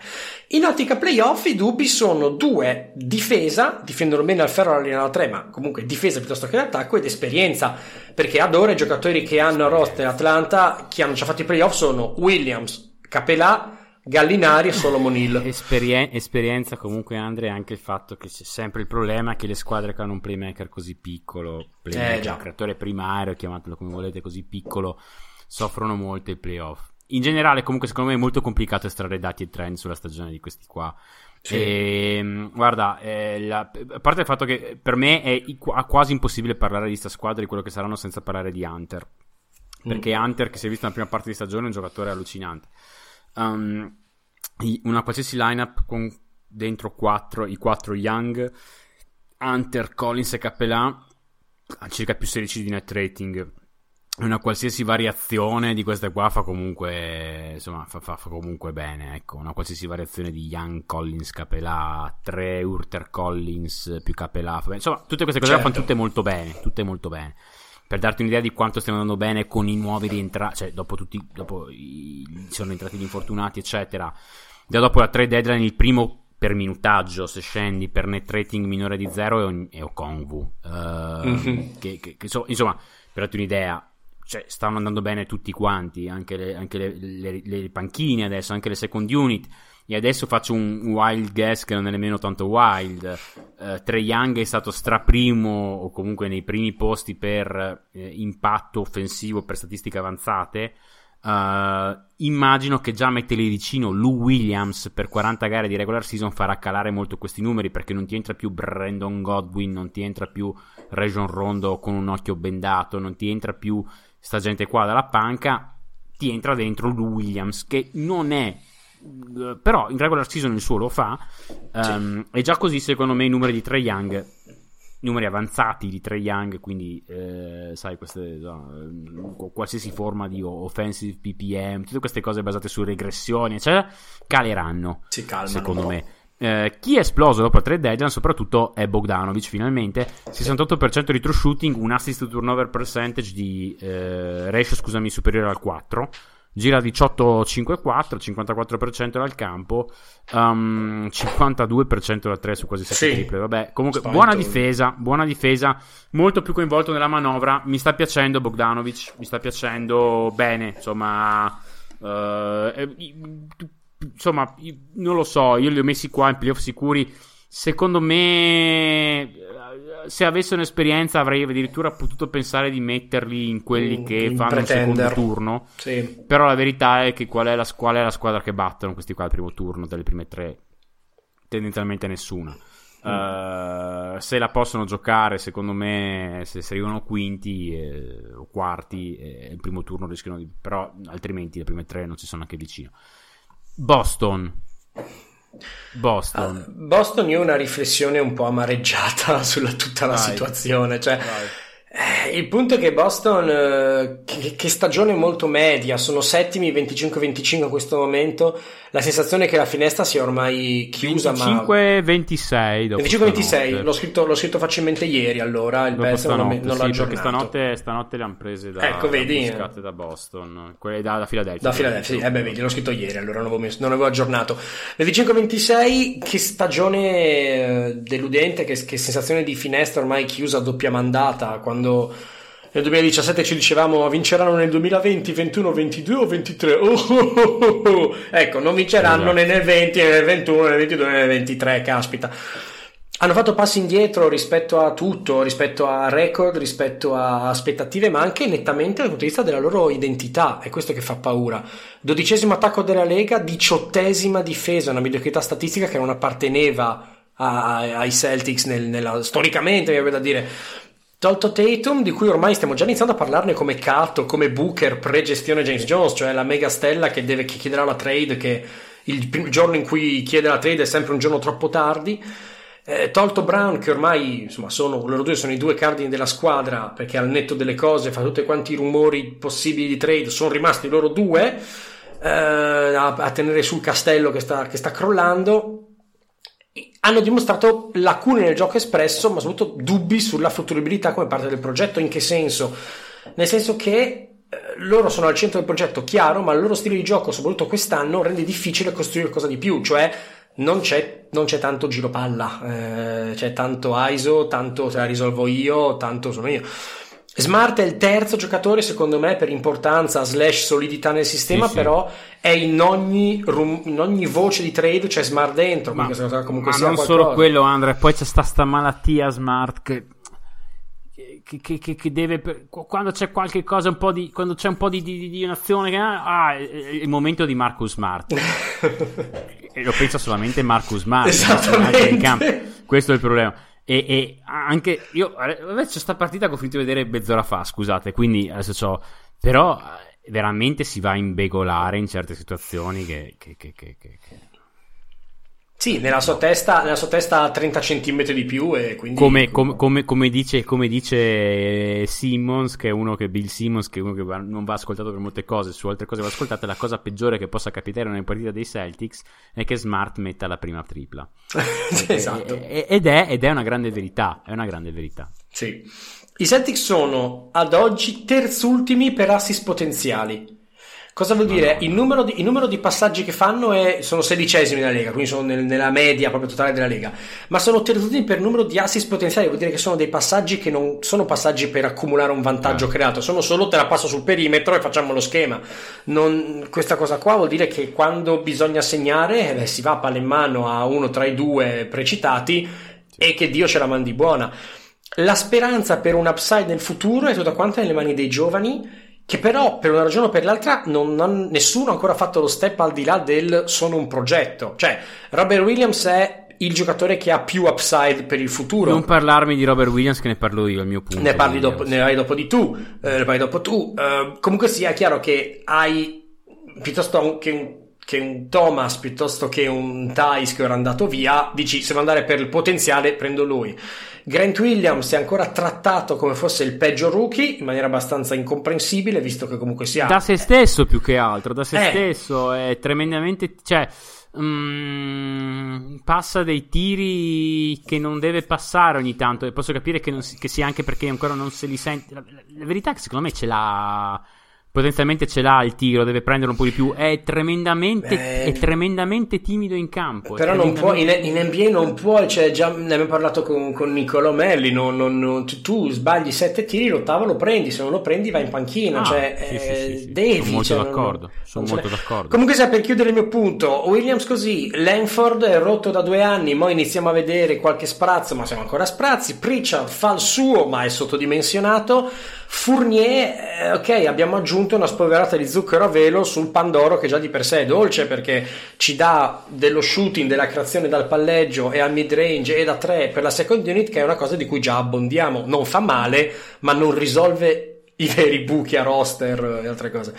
In ottica playoff i dubbi sono due, difesa, difendono bene al ferro alla linea da 3, ma comunque difesa piuttosto che l'attacco ed esperienza, perché ad ora i giocatori che hanno a roster Atlanta, che hanno già fatto i playoff sono Williams, Capelà, Gallinari e Solomon Hill. Esperien- esperienza comunque Andre anche il fatto che c'è sempre il problema che le squadre che hanno un playmaker così piccolo, playmaker, Eh, già. creatore primario, chiamatelo come volete, così piccolo, soffrono molto i playoff. In generale comunque secondo me è molto complicato estrarre dati e trend sulla stagione di questi qua. Sì. E, guarda, eh, la- a parte il fatto che per me è quasi impossibile parlare di questa squadra e di quello che saranno senza parlare di Hunter. Perché Hunter, che si è visto nella prima parte di stagione, è un giocatore allucinante. Um, una qualsiasi lineup con dentro 4, i 4 Young, Hunter, Collins e Cappellà ha circa più 16 di net rating. Una qualsiasi variazione di queste qua fa comunque, insomma, fa, fa- fa comunque bene, ecco. Una qualsiasi variazione di Young, Collins, Capelà, 3 Urter, Collins più Capelà. Insomma, tutte queste cose Certo. fanno tutte molto bene, tutte molto bene. Per darti un'idea di quanto stiamo andando bene con i nuovi rientrati, cioè dopo tutti, dopo i, sono entrati gli infortunati, eccetera. Già dopo la trade deadline il primo per minutaggio, se scendi per net rating minore di 0 è, è Okongwu. Eh, Mhm. che, che- che so- insomma, per darti un'idea, cioè, stanno andando bene tutti quanti, anche le, anche le, le- le panchine adesso, anche le second unit. E adesso faccio un wild guess che non è nemmeno tanto wild. Eh, Trae Young è stato straprimo o comunque nei primi posti per eh, impatto offensivo per statistiche avanzate. Eh, immagino che già metterli vicino Lou Williams per 40 gare di regular season farà calare molto questi numeri perché non ti entra più Brandon Godwin, non ti entra più Region Rondo con un occhio bendato, non ti entra più sta gente qua dalla panca. ti entra dentro Lou Williams, che non è però in regular season il suo lo fa um, e già così secondo me i numeri di Trey Young numeri avanzati di Trey Young quindi eh, sai queste no, qualsiasi forma di offensive PPM tutte queste cose basate su regressioni eccetera caleranno si calmano secondo me. Eh, chi è esploso dopo il trade deadline soprattutto è Bogdanovic finalmente. 68% di true shooting un assist to turnover percentage di eh, ratio scusami superiore al 4 gira 18-5-4, 54% dal campo, um, 52% da 3 su quasi 7 sì. triple. Vabbè, comunque Spavento. buona difesa, buona difesa, molto più coinvolto nella manovra. Mi sta piacendo Bogdanovic, mi sta piacendo bene, insomma. Uh, insomma, non lo so, io li ho messi qua in playoff sicuri. Secondo me se avesse un'esperienza avrei addirittura potuto pensare di metterli in quelli che in fanno pretender. il secondo turno. Sì. Però la verità è che qual è la, qual è la squadra che battono questi qua al primo turno, delle prime tre? Tendenzialmente nessuna. Uh, se la possono giocare, secondo me, se, se arrivano quinti eh, o quarti, eh, il primo turno rischiano di. però altrimenti le prime tre non ci sono anche vicino. Boston. Boston. Uh, Boston io ho una riflessione un po' amareggiata sulla tutta la Vai. situazione, cioè Vai. Eh, il punto è che Boston, eh, che, che, stagione molto media, sono settimi 25-25 in questo momento. La sensazione è che la finestra sia ormai chiusa. 25-26. 25-26, l'ho scritto, l'ho scritto, facilmente ieri. Allora il Best non, non, non sì, l'ho aggiornato. stanotte, stanotte le hanno prese da, ecco, vedi, da, da Boston, quelle da, da Philadelphia. Da Philadelphia, sì, eh beh, vedi, l'ho scritto ieri. Allora non avevo, messo, non avevo aggiornato. 25-26, che stagione eh, deludente, che, che sensazione di finestra ormai chiusa a doppia mandata. Quando quando nel 2017 ci dicevamo vinceranno nel 2020, 21, 22 o 23. Oh, oh, oh, ecco, non vinceranno esatto. né nel 20, né nel 21, né nel 22, né nel 23, caspita. Hanno fatto passi indietro rispetto a tutto, rispetto a record, rispetto a aspettative, ma anche nettamente dal punto di vista della loro identità. È questo che fa paura. Dodicesimo attacco della Lega, diciottesima difesa, una mediocrità statistica che non apparteneva ai Celtics nel, nella, storicamente, mi viene da dire Tolto Tatum, di cui ormai stiamo già iniziando a parlarne come Cato, come Booker pre-gestione James Jones, cioè la mega stella che, deve, che chiederà la trade, che il giorno in cui chiede la trade è sempre un giorno troppo tardi. Eh, tolto Brown, che ormai insomma sono loro due sono i due cardini della squadra, perché al netto delle cose fa tutti quanti i rumori possibili di trade, sono rimasti loro due eh, a, a, tenere sul castello che sta, che sta crollando hanno dimostrato lacune nel gioco espresso, ma soprattutto dubbi sulla futuribilità come parte del progetto. In che senso? Nel senso che eh, loro sono al centro del progetto, chiaro, ma il loro stile di gioco, soprattutto quest'anno, rende difficile costruire qualcosa di più, cioè non c'è, non c'è tanto giro palla, eh, c'è tanto ISO, tanto te la risolvo io, tanto sono io. Smart è il terzo giocatore, secondo me, per importanza slash solidità nel sistema, sì, però sì. è in ogni, rum, in ogni, voce di trade c'è Smart dentro. Ma, ma non qualcosa. solo quello, Andre, poi c'è sta, sta malattia Smart che che, che, che, deve quando c'è qualche cosa un po' di quando c'è un po' di, di, di un'azione che ah, è il momento di Marcus Smart e lo pensa solamente Marcus Smart Esattamente. questo è il problema e, e anche io vabbè, c'è sta partita che ho finito di vedere mezz'ora fa, scusate, quindi adesso c'ho. Però eh, veramente si va a imbegolare in certe situazioni che, che, che, che sì, nella sua, testa, nella sua testa ha 30 cm di più e quindi... Come, come, come, come, dice, come dice Simmons, che è uno che Bill Simmons, che è uno che va, non va ascoltato per molte cose, su altre cose va ascoltato, la cosa peggiore che possa capitare una partita dei Celtics è che Smart metta la prima tripla. esatto. Ed è, ed è una grande verità, è una grande verità. Sì. I Celtics sono ad oggi terzultimi per assist potenziali Cosa vuol dire? Il numero, di, il numero, di, passaggi che fanno è, sono sedicesimi nella Lega, quindi sono nel, nella media proprio totale della Lega, ma sono terzultimi per numero di assist potenziali, vuol dire che sono dei passaggi che non sono passaggi per accumulare un vantaggio eh. creato, sono solo te la passo sul perimetro e facciamo lo schema. Non, questa cosa qua vuol dire che quando bisogna segnare eh, si va a palla in mano a uno tra i due precitati e che Dio ce la mandi buona. La speranza per un upside nel futuro è tutta quanta nelle mani dei giovani che però per una ragione o per l'altra non, non, nessuno ha ancora fatto lo step al di là del sono un progetto. Cioè, Robert Williams è il giocatore che ha più upside per il futuro. Non parlarmi di Robert Williams, che ne parlo io, al mio punto. ne parli dopo, ne hai dopo di tu, eh, ne parli dopo tu. Eh, comunque sia chiaro che hai piuttosto che un, che un Thomas piuttosto che un Thais che era andato via, dici se devo andare per il potenziale prendo lui. Grant Williams è ancora trattato come fosse il peggio rookie in maniera abbastanza incomprensibile, visto che comunque sia Da se stesso più che altro, da se Eh. stesso è tremendamente... Cioè, mm, passa dei tiri che non deve passare ogni tanto e posso capire che, si- che sia anche perché ancora non se li sente... La, la- la verità è che secondo me ce l'ha... Potenzialmente ce l'ha il tiro, deve prendere un po' di più. È tremendamente, Beh. è tremendamente timido in campo. Però non può, in, in NBA non puoi, cioè già ne abbiamo parlato con, con Niccolò Melli, non- non- non- tu, sbagli sette tiri, l'ottavo lo prendi, se non lo prendi vai in panchina, Ah, cioè sì, eh, sì, sì, devi. Sono molto cioè, d'accordo, sono molto d'accordo. Comunque sai, per chiudere il mio punto, Williams così, Lanford è rotto da due anni, mo iniziamo a vedere qualche sprazzo, ma siamo ancora a sprazzi, Pritchard fa il suo, ma è sottodimensionato, Fournier, eh, ok, abbiamo aggiunto una spolverata di zucchero a velo sul Pandoro che già di per sé è dolce perché ci dà dello shooting, della creazione dal palleggio e al mid range e da tre per la second unit che è una cosa di cui già abbondiamo. Non fa male, ma non risolve i veri buchi a roster e altre cose.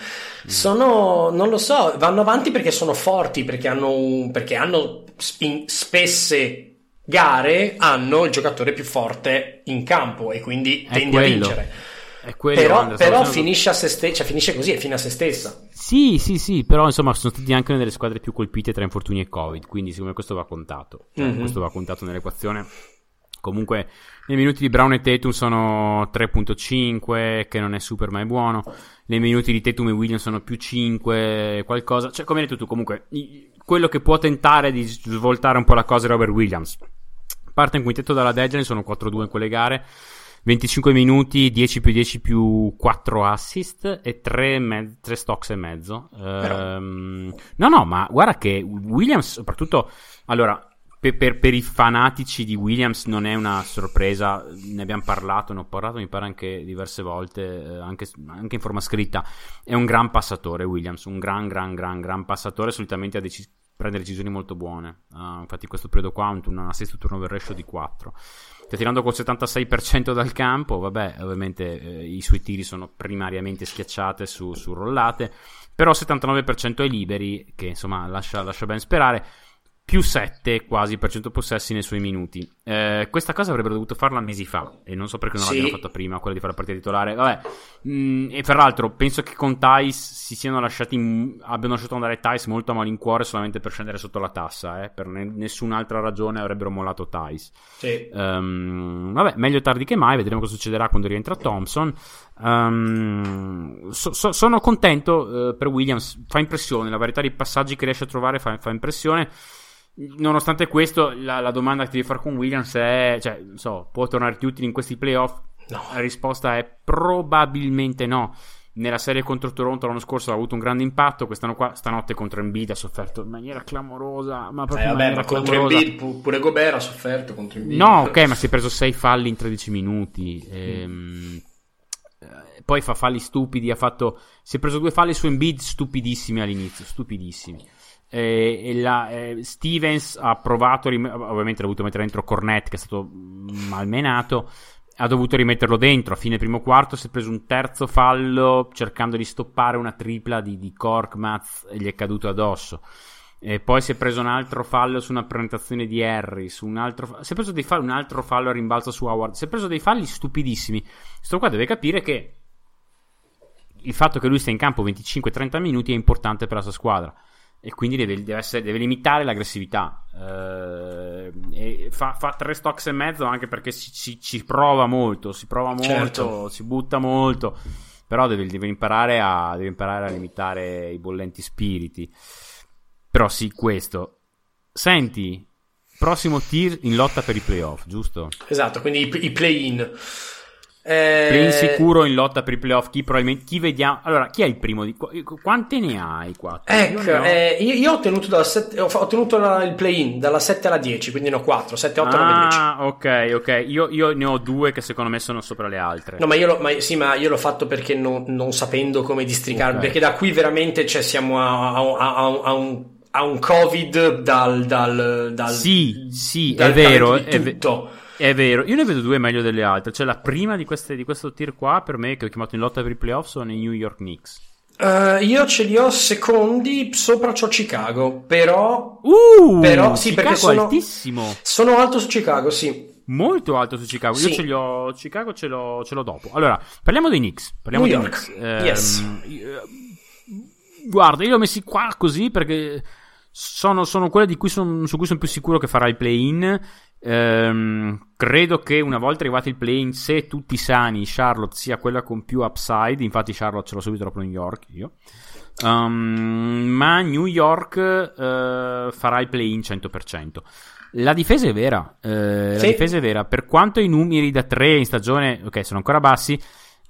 Sono, non lo so, vanno avanti perché sono forti, perché hanno, perché hanno in spesse gare hanno il giocatore più forte in campo e quindi È tendi a vincere. È quello, Però, però finisce a se stessa, cioè finisce così, è fine a se stessa. Sì, sì, sì, però insomma sono stati anche una delle squadre più colpite tra infortuni e Covid, quindi secondo me questo va contato. Cioè, Mhm. Questo va contato nell'equazione. Comunque, nei minuti di Brown e Tatum sono 3.5, che non è super ma è buono. Nei minuti di Tatum e Williams sono più 5, qualcosa. Cioè, come hai detto tu, comunque, i- quello che può tentare di svoltare un po' la cosa è Robert Williams. Parte in quintetto dalla deadline, sono 4-2 in quelle gare. 25 minuti, 10 più 10 più 4 assist e 3, stocks e mezzo. Ehm, no, no, ma guarda che Williams, soprattutto, allora, per, per- per i fanatici di Williams non è una sorpresa, ne abbiamo parlato, ne ho parlato mi pare anche diverse volte, eh, anche, anche in forma scritta. È un gran passatore Williams, un gran, gran, gran, gran passatore, solitamente ha deci- prende decisioni molto buone. Ah, infatti in questo periodo qua ha un, un assist turnover ratio di 4. Sta tirando col 76% dal campo, vabbè, ovviamente eh, i suoi tiri sono primariamente schiacciate su, su rollate, però 79% ai liberi, che insomma lascia, lascia ben sperare, più 7 quasi per cento possessi nei suoi minuti. Eh, questa cosa avrebbero dovuto farla mesi fa e non so perché non Sì. l'abbiano fatta prima, quella di fare la partita titolare. Vabbè, mm, e fra l'altro penso che con Thais si siano lasciati, abbiano lasciato andare Thais molto a malincuore solamente per scendere sotto la tassa, eh, per ne- nessun'altra ragione avrebbero mollato Thais. Sì. Ehm, vabbè, meglio tardi che mai, vedremo cosa succederà quando rientra Thompson. Ehm, so- so- sono contento eh, per Williams, fa impressione, la varietà di passaggi che riesce a trovare fa, fa impressione. Nonostante questo, la, la domanda che devi fare con Williams è: cioè, non so, può tornarti utile in questi playoff? No. La risposta è probabilmente no. Nella serie contro Toronto l'anno scorso ha avuto un grande impatto. Quest'anno qua, stanotte contro Embiid ha sofferto in maniera clamorosa. Ma Eh, proprio in vabbè, ma contro clamorosa. Embiid pu- pure Gobert ha sofferto contro Embiid. No, ok, ma si è preso 6 falli in 13 minuti. ehm, eh, poi fa falli stupidi. Ha fatto. Si è preso due falli su Embiid stupidissimi all'inizio. Stupidissimi. Eh, la, eh, Stevens ha provato. rim- ovviamente ha dovuto mettere dentro Cornet, che è stato malmenato. Ha dovuto rimetterlo dentro. A fine primo quarto si è preso un terzo fallo cercando di stoppare una tripla di, di Korkmaz e gli è caduto addosso. E poi si è preso un altro fallo su una presentazione di Harry. Su un altro si è preso dei falli, un altro fallo a rimbalzo su Howard. Si è preso dei falli stupidissimi. Sto qua deve capire che il fatto che lui stia in campo 25-30 minuti è importante per la sua squadra. E quindi deve, deve essere- deve limitare l'aggressività. Eh, fa, fa tre stocks e mezzo anche perché ci, ci- ci prova molto. Si prova molto, Certo. si butta molto. Però deve, deve imparare a, deve imparare a limitare i bollenti spiriti. Però sì, questo. Senti, prossimo tier in lotta per i playoff, giusto? Esatto, quindi i, i play-in. Eh, Play sicuro in lotta per i playoff. Chi probabilmente. Chi vediamo. Allora, chi è il primo di qua? Quante ne hai qua? Ecco, Io ho- eh, io, ho ottenuto, dalla sette- ho ottenuto la- il play-in dalla 7 alla 10, quindi ne ho 4, 7, 8, 9, 10. Ah, ok, ok. Io, io ne ho due che secondo me sono sopra le altre. No, ma io, l'ho, ma, sì, ma io l'ho fatto perché non, non sapendo come districarmi, Ok. perché da qui veramente cioè, siamo a, a- a- a un- ha un covid dal, dal, dal Sì, sì, dal è vero, è ve-. È vero, io ne vedo due meglio delle altre. Cioè, la prima di, queste, di questo tier qua, per me, che ho chiamato in lotta per i playoff, sono i New York Knicks. Eh, io ce li ho secondi, sopra c'ho Chicago, però Uh, Però, sì, Chicago perché sono- altissimo. sono alto su Chicago, sì. Molto alto su Chicago. Io Sì. ce li ho. Chicago ce l'ho, ce l'ho dopo. Allora, parliamo dei Knicks. Parliamo New dei York. Knicks. Ehm, Yes. io- guarda, io li ho messi qua così perché sono, sono quelle di cui son- su cui sono più sicuro che farà il play-in. Ehm, credo che una volta arrivati il play-in, se tutti sani, Charlotte sia quella con più upside. Infatti, Charlotte ce l'ho subito dopo New York. Io. Um, ma New York eh, farà il play-in 100%. La difesa è vera, eh, Sì. la difesa è vera. Per quanto i numeri da 3 in stagione, ok, sono ancora bassi,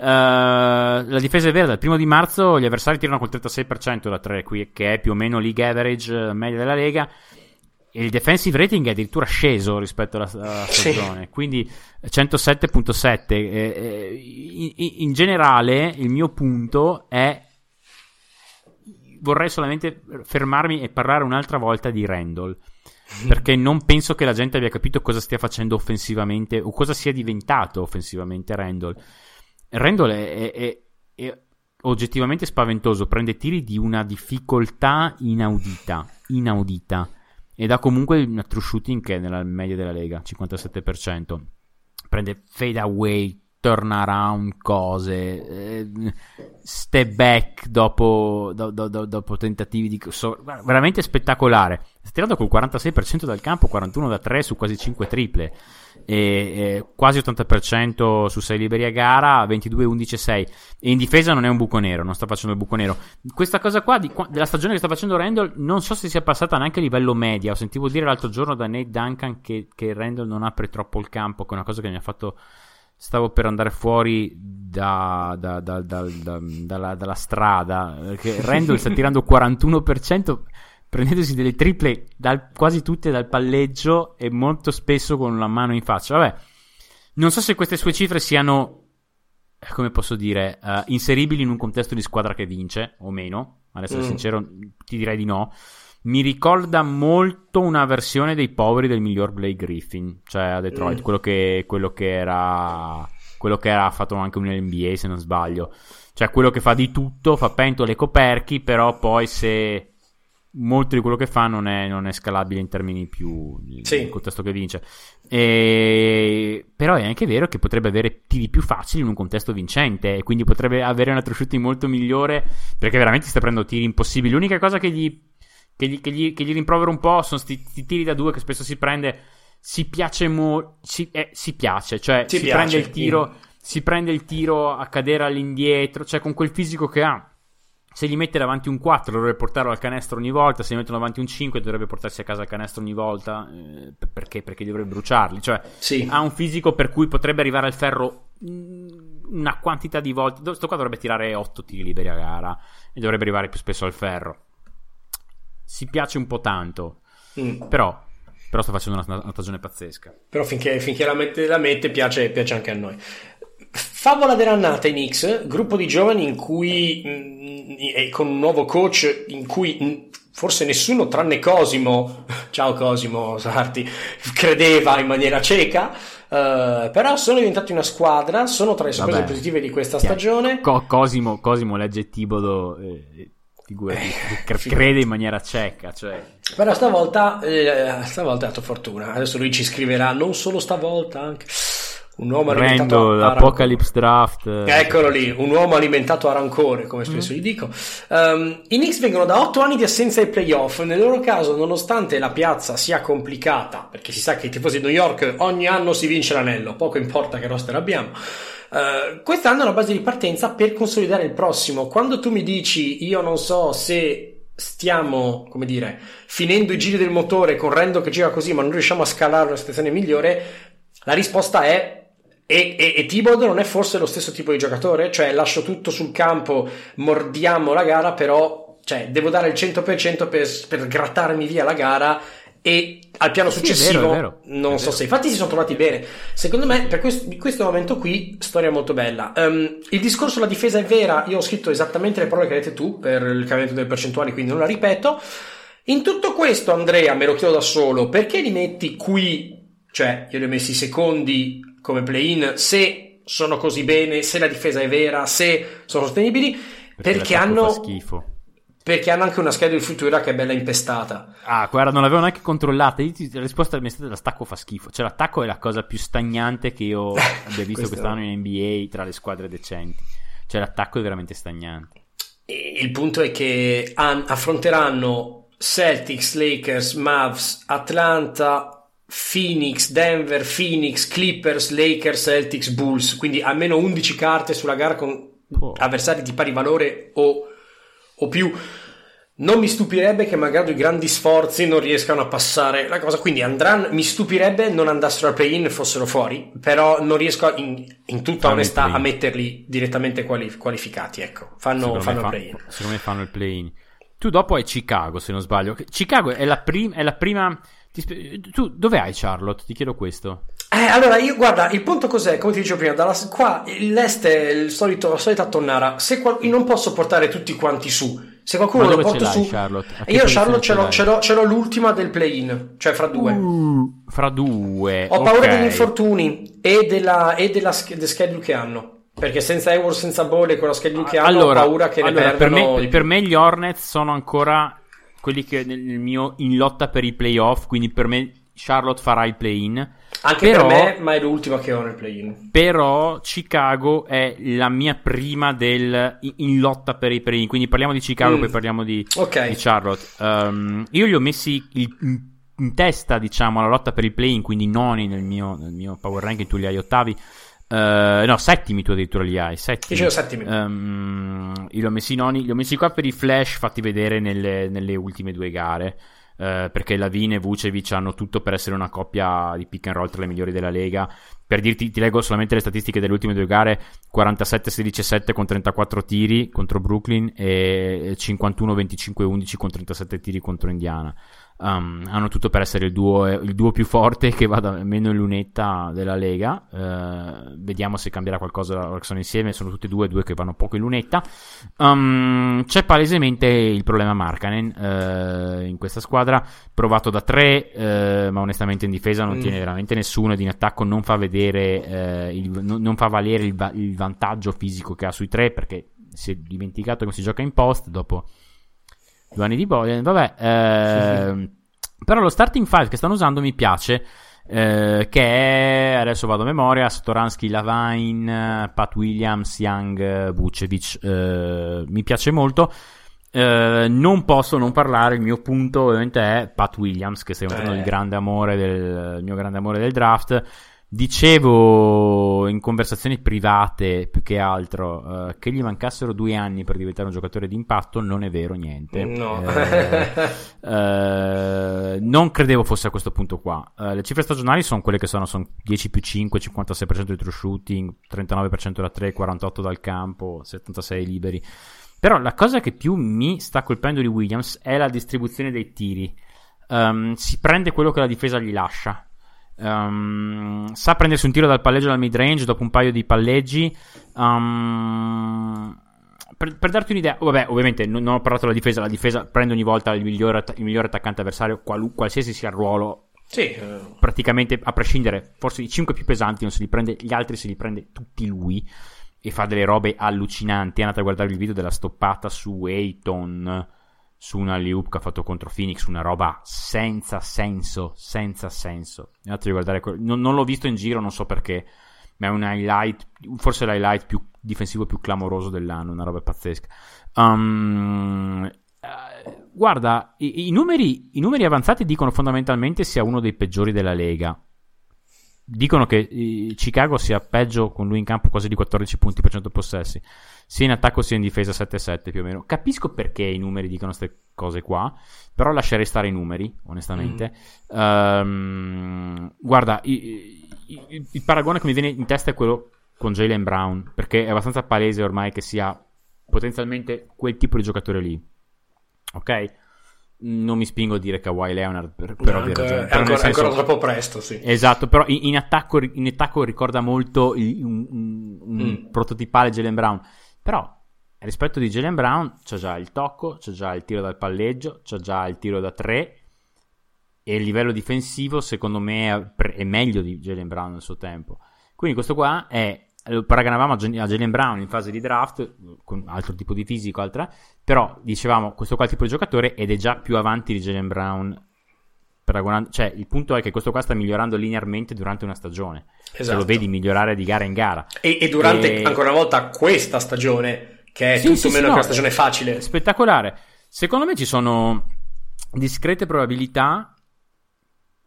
eh, la difesa è vera. Dal primo di marzo gli avversari tirano col 36% da 3, qui, che è più o meno league average eh, media della Lega. E il defensive rating è addirittura sceso rispetto alla, alla Sì. stagione, quindi 107.7. Eh, eh, in, in generale, il mio punto è vorrei solamente fermarmi e parlare un'altra volta di Randall. Perché non penso che la gente abbia capito cosa stia facendo offensivamente o cosa sia diventato offensivamente Randall. Randall è, è- è- oggettivamente spaventoso, prende tiri di una difficoltà inaudita, inaudita. Ed ha comunque un true shooting che è nella media della lega, 57%. Prende fade away, turnaround, cose, eh, step back dopo, do- do- do- dopo tentativi di... so- veramente spettacolare. Sta tirando col 46% dal campo, 41 da 3 su quasi 5 triple. E, e quasi 80% su 6 liberi a gara, 22, 11, 6. E in difesa non è un buco nero, non sta facendo il buco nero. Questa cosa qua di della stagione che sta facendo Randall, non so se sia passata neanche a livello media. Ho sentivo dire l'altro giorno da Nate Duncan che, che Randall non apre troppo il campo, che è una cosa che mi ha fatto. Stavo per andare fuori da- da- da- da- da- dalla, dalla strada. Perché Randall sta tirando 41%. Prendendosi delle triple dal- quasi tutte dal palleggio e molto spesso con la mano in faccia. Vabbè, non so se queste sue cifre siano, eh, come posso dire, eh, inseribili in un contesto di squadra che vince o meno. Ad essere Mm. sincero, ti direi di no. Mi ricorda molto una versione dei poveri del miglior Blake Griffin, cioè a Detroit, Mm. quello, che, quello che era. Quello che era fatto anche un NBA, se non sbaglio. Cioè, quello che fa di tutto, fa pentole e coperchi, però poi se molto di quello che fa non è, non è scalabile in termini più Sì. del contesto che vince. E... Però è anche vero che potrebbe avere tiri più facili in un contesto vincente e quindi potrebbe avere una true shooting molto migliore perché veramente sta prendendo tiri impossibili. L'unica cosa che gli, che gli, che gli- che gli rimprovero un po' sono sti tiri da due che spesso si prende. Si piace mo- si, eh, si piace, cioè Ti si piace, prende il tiro, mm. si prende il tiro a cadere all'indietro, cioè con quel fisico che ha. Se gli mette davanti un 4 dovrebbe portarlo al canestro ogni volta, se gli mettono davanti un 5 dovrebbe portarsi a casa al canestro ogni volta, eh, perché? Perché dovrebbe bruciarli, cioè Sì. ha un fisico per cui potrebbe arrivare al ferro mm, una quantità di volte, Do- sto qua dovrebbe tirare 8 tiri liberi a gara e dovrebbe arrivare più spesso al ferro. Si piace un po' tanto, Mm. però, però sta facendo una, una stagione pazzesca. Però finché, finché la, mette, la mette piace, piace anche a noi. Favola dell'annata in X, gruppo di giovani in cui, mm, e con un nuovo coach, in cui mm, forse nessuno tranne Cosimo, ciao Cosimo Sarti, credeva in maniera cieca, eh, però sono diventati una squadra, sono tra le sorprese positive di questa Chiaro. stagione. Co- Cosimo, Cosimo legge Tibodo, eh, figurati. crede in maniera cieca, cioè... Però stavolta, eh, stavolta ha dato fortuna. Adesso lui ci scriverà non solo stavolta, anche un uomo alimentato Randall, a rancore. Apocalypse Draft... Eccolo lì, un uomo alimentato a rancore, come spesso gli dico. Um, I Knicks vengono da 8 anni di assenza ai playoff. Nel loro caso, nonostante la piazza sia complicata, perché si sa che i tifosi di New York ogni anno si vince l'anello, poco importa che roster abbiamo. Uh, quest'anno è una base di partenza per consolidare il prossimo. Quando tu mi dici, io non so se stiamo, come dire, finendo i giri del motore con Rendo che gira così, ma non riusciamo a scalare una situazione migliore, la risposta è e, e, e Thibodeau non è forse lo stesso tipo di giocatore? Cioè, lascio tutto sul campo, mordiamo la gara, però cioè, devo dare il 100% per, per grattarmi via la gara e al piano Sì, è successivo vero, è vero. non È so vero. se infatti si sono trovati bene secondo me per questo, in questo momento qui storia molto bella Ehm, il discorso sulla difesa è vera io ho scritto esattamente le parole che hai detto tu per il cambiamento delle percentuali quindi non la ripeto In tutto questo, Andrea, me lo chiedo da solo, perché li metti qui? Cioè, io li ho messi secondi come play-in, se sono così bene, se la difesa è vera, se sono sostenibili, perché, l'attacco hanno... schifo. Perché hanno anche una scheda di futura che è bella impestata. Ah, guarda, non l'avevo neanche controllata. Io La risposta mi è stata l'attacco fa schifo. Cioè, l'attacco è la cosa più stagnante che io abbia visto quest'anno in NBA tra le squadre decenti. Cioè, l'attacco è veramente stagnante. E Il punto è che han- affronteranno Celtics, Lakers, Mavs, Atlanta, Phoenix, Denver, Phoenix, Clippers, Lakers, Celtics, Bulls. Quindi almeno 11 carte sulla gara con Oh. avversari di pari valore o, o più. Non mi stupirebbe che magari i grandi sforzi non riescano a passare la cosa, quindi andranno, mi stupirebbe non andassero al play-in e fossero fuori, però non riesco a- in, in tutta Fanno onestà a metterli direttamente quali- qualificati, ecco, fanno, il fa- play-in. secondo me fanno il play-in. Tu dopo hai Chicago, se non sbaglio. Chicago è la, prim- è la prima... ti Tu dove hai Charlotte? Ti chiedo questo. Eh, allora, io guarda, il punto cos'è? Come ti dicevo prima, dalla, qua l'est è il solito, la solita tonnara. Se qual- io non posso portare tutti quanti su. Se qualcuno lo l'hai, su, Charlotte? Io Charlotte ce l'ho, ce l'ho- ce l'ho l'ultima del play-in, cioè fra due. Fra due. Ho paura degli infortuni e della, e della sch- del schedule che hanno. Perché senza Hayward, senza Ball e con la schedule che hanno, allora, ho paura che allora, ne per, perdano me, per me gli Hornets sono ancora quelli che nel nel mio in lotta per i playoff, quindi per me Charlotte farà il play-in. Anche però- per me, ma è l'ultima che ho nel play-in. Però Chicago è la mia prima del in, in lotta per i play-in, quindi parliamo di Chicago, Mm. poi parliamo di, Ok. di Charlotte. Um, io li ho messi il- in, in testa, diciamo, la lotta per il play-in, quindi noni nel mio, nel mio power ranking, tu li hai ottavi. Uh, no, settimi tu addirittura li hai. Settimi. Dicevo settimi. Um, io li ho messi noni, li ho messi qua per i flash fatti vedere nelle, nelle ultime due gare. eh, perché Lavine e Vucevic hanno tutto per essere una coppia di pick and roll tra le migliori della Lega. Per dirti, ti leggo solamente le statistiche delle ultime due gare: 47-16-7 con 34 tiri contro Brooklyn e 51-25-11 con 37 tiri contro Indiana. Um, hanno tutto per essere il duo, il duo più forte che va da meno in lunetta della Lega. Eh, vediamo se cambierà qualcosa sono insieme. Sono tutti e due, due che vanno poco in lunetta. Um, c'è palesemente il problema Markanen eh, in questa squadra. Provato da tre, eh, ma onestamente in difesa non Mm. tiene veramente nessuno. Ed in attacco non fa vedere, il- non, non fa valere il, va- il vantaggio fisico che ha sui tre perché si è dimenticato come si gioca in post dopo due anni di Bojan, vabbè, ehm, però lo starting five che stanno usando mi piace, eh, che è, adesso vado a memoria, Storansky, Lavine, Pat Williams, Young, eh, Vucevic, eh, mi piace molto. Eh, non posso non parlare, il mio punto ovviamente è Pat Williams, che sta diventando Eh. il grande amore del, il mio grande amore del draft. Dicevo in conversazioni private più che altro eh, che gli mancassero due anni per diventare un giocatore di impatto, non è vero niente. No. Eh, eh, non credevo fosse a questo punto qua. Eh, le cifre stagionali sono quelle che sono, sono 10 più 5, 56% di true shooting, 39% da 3, 48 dal campo, 76 liberi. Però la cosa che più mi sta colpendo di Williams è la distribuzione dei tiri. Um, si prende quello che la difesa gli lascia. Um, sa prendersi un tiro dal palleggio dal mid range dopo un paio di palleggi. Um, per, per darti un'idea, vabbè, ovviamente non, non ho parlato della difesa. La difesa prende ogni volta il migliore, il migliore attaccante avversario, qualu- qualsiasi sia il ruolo. Sì, Praticamente a prescindere, forse i 5 più pesanti non se li prende, gli altri se li prende tutti lui. E fa delle robe allucinanti. Andate a guardare il video della stoppata su Ayton su una loop che ha fatto contro Phoenix, una roba senza senso, senza senso. Andate a guardare, que- non, non l'ho visto in giro, non so perché, ma è un highlight, forse l'highlight più difensivo più clamoroso dell'anno, una roba pazzesca. Um, eh, guarda, i, i numeri, i numeri avanzati dicono fondamentalmente sia uno dei peggiori della Lega. Dicono che eh, Chicago sia peggio con lui in campo quasi di 14 punti per 100 possessi, sia in attacco sia in difesa 7-7 più o meno. Capisco perché i numeri dicono queste cose qua, però lascerei stare i numeri, onestamente. Ehm, guarda, i- i- i- il paragone che mi viene in testa è quello con Jalen Brown, perché è abbastanza palese ormai che sia potenzialmente quel tipo di giocatore lì. Ok? Non mi spingo a dire Kawhi Leonard per, per no, ancora- ragioni, è però ancora, senso- ancora troppo presto, sì. Esatto, però in, in attacco, in attacco ricorda molto il- un, un- un Mm. prototipale Jalen Brown. Però rispetto di Jalen Brown c'è già il tocco, c'è già il tiro dal palleggio, c'è già il tiro da tre e il livello difensivo secondo me è, meglio di Jalen Brown nel suo tempo. Quindi questo qua è lo paragonavamo a Jalen Brown in fase di draft con altro tipo di fisico, altra, però dicevamo questo qua è il tipo di giocatore ed è già più avanti di Jalen Brown. Paragonando- Cioè, il punto è che questo qua sta migliorando linearmente durante una stagione. Se Esatto. lo vedi migliorare di gara in gara. E, e durante, E- ancora una volta, questa stagione, che è Sì, tutto sì, sì, meno no, che una stagione facile. Spettacolare. Secondo me ci sono discrete probabilità.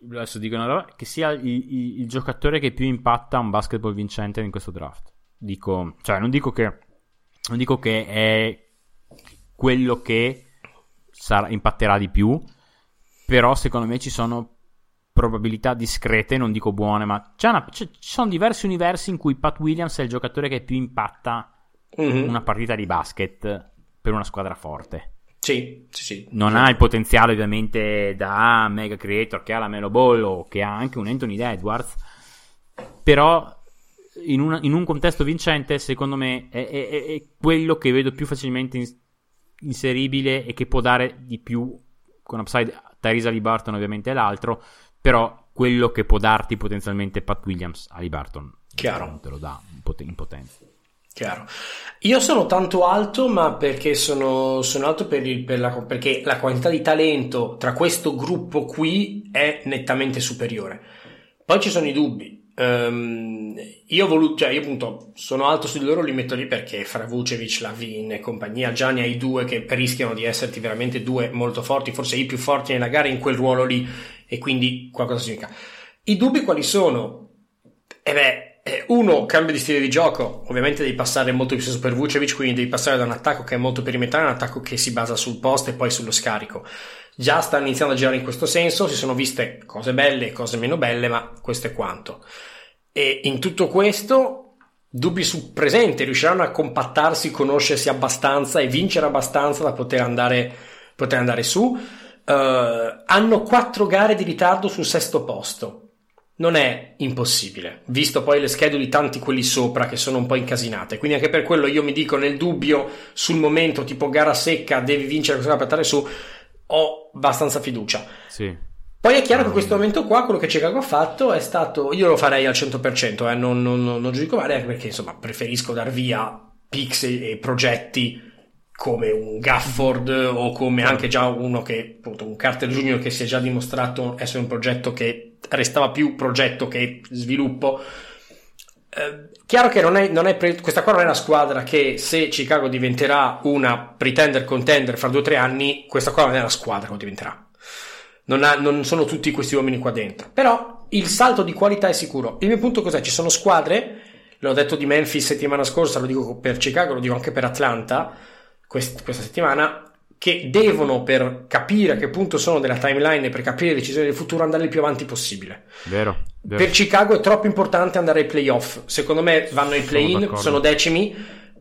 Adesso dico una roba. Che sia il, il- il giocatore che più impatta un basketball vincente in questo draft. Dico, cioè, non dico che, non dico che è quello che sarà- impatterà di più. Però secondo me ci sono probabilità discrete, non dico buone, ma una- ci sono diversi universi in cui Pat Williams è il giocatore che più impatta Mhm. una partita di basket per una squadra forte. Sì, sì, sì. Non ha il potenziale ovviamente da mega creator che ha la Melo Ball o che ha anche un Anthony Edwards, però in, una- in un contesto vincente secondo me è, è- è- quello che vedo più facilmente ins- inseribile e che può dare di più con upside Tyrese Alibarton ovviamente è l'altro, però quello che può darti potenzialmente Pat Williams Alibarton Chiaro. non te lo dà in potenza. Chiaro. Io sono tanto alto, ma perché sono, sono alto per il- per la, perché la quantità di talento tra questo gruppo qui è nettamente superiore. Poi ci sono i dubbi. Ehm, io ho cioè io appunto sono alto su di loro, li metto lì perché fra Vucevic, Lavin e compagnia già ne hai due che rischiano di esserti veramente due molto forti, forse i più forti nella gara in quel ruolo lì, e quindi qualcosa significa. I dubbi quali sono? E beh, eh, uno, cambio di stile di gioco, ovviamente devi passare molto più spesso per Vucevic, quindi devi passare da un attacco che è molto perimetrale a un attacco che si basa sul post e poi sullo scarico. Già sta iniziando a girare in questo senso, si sono viste cose belle e cose meno belle, ma questo è quanto. E in tutto questo, dubbi sul presente, riusciranno a compattarsi, conoscersi abbastanza e vincere abbastanza da poter andare, poter andare su. Eh, hanno quattro gare di ritardo sul sesto posto. Non è impossibile, visto poi le schedule di tanti quelli sopra che sono un po' incasinate. Quindi anche per quello io mi dico nel dubbio sul momento, tipo gara secca, devi vincere gara per andare su, ho abbastanza fiducia. Sì. Poi è chiaro che in questo momento qua quello che Chicago ha fatto è stato, io lo farei al 100%, eh, non, non, non, non giudico male anche perché insomma preferisco dar via pix e, e progetti come un Gafford o come anche già uno che, appunto, un Carter Junior che si è già dimostrato essere un progetto che restava più progetto che sviluppo. Eh, chiaro che non è, non è pre- questa qua non è una squadra che se Chicago diventerà una pretender contender fra due o tre anni, questa qua non è la squadra che lo diventerà. Non, ha- non sono tutti questi uomini qua dentro. Però il salto di qualità è sicuro. Il mio punto cos'è? Ci sono squadre, l'ho detto di Memphis settimana scorsa, lo dico per Chicago, lo dico anche per Atlanta quest- questa settimana, che devono per capire a che punto sono della timeline e per capire le decisioni del futuro andare il più avanti possibile. Vero, vero. Per Chicago è troppo importante andare ai playoff. Secondo me vanno ai play-in, d'accordo. sono decimi.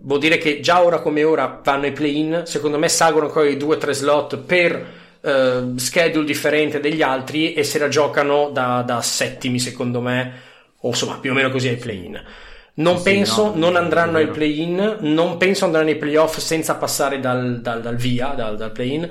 Vuol dire che già ora come ora vanno ai play-in. Secondo me salgono ancora i due o tre slot per eh, schedule differente degli altri e se la giocano da, da settimi, secondo me, o insomma più o meno così ai play-in. Non Sì, penso, no, non andranno ai play-in, non penso andranno ai playoff senza passare dal, dal- dal via, dal, dal play-in.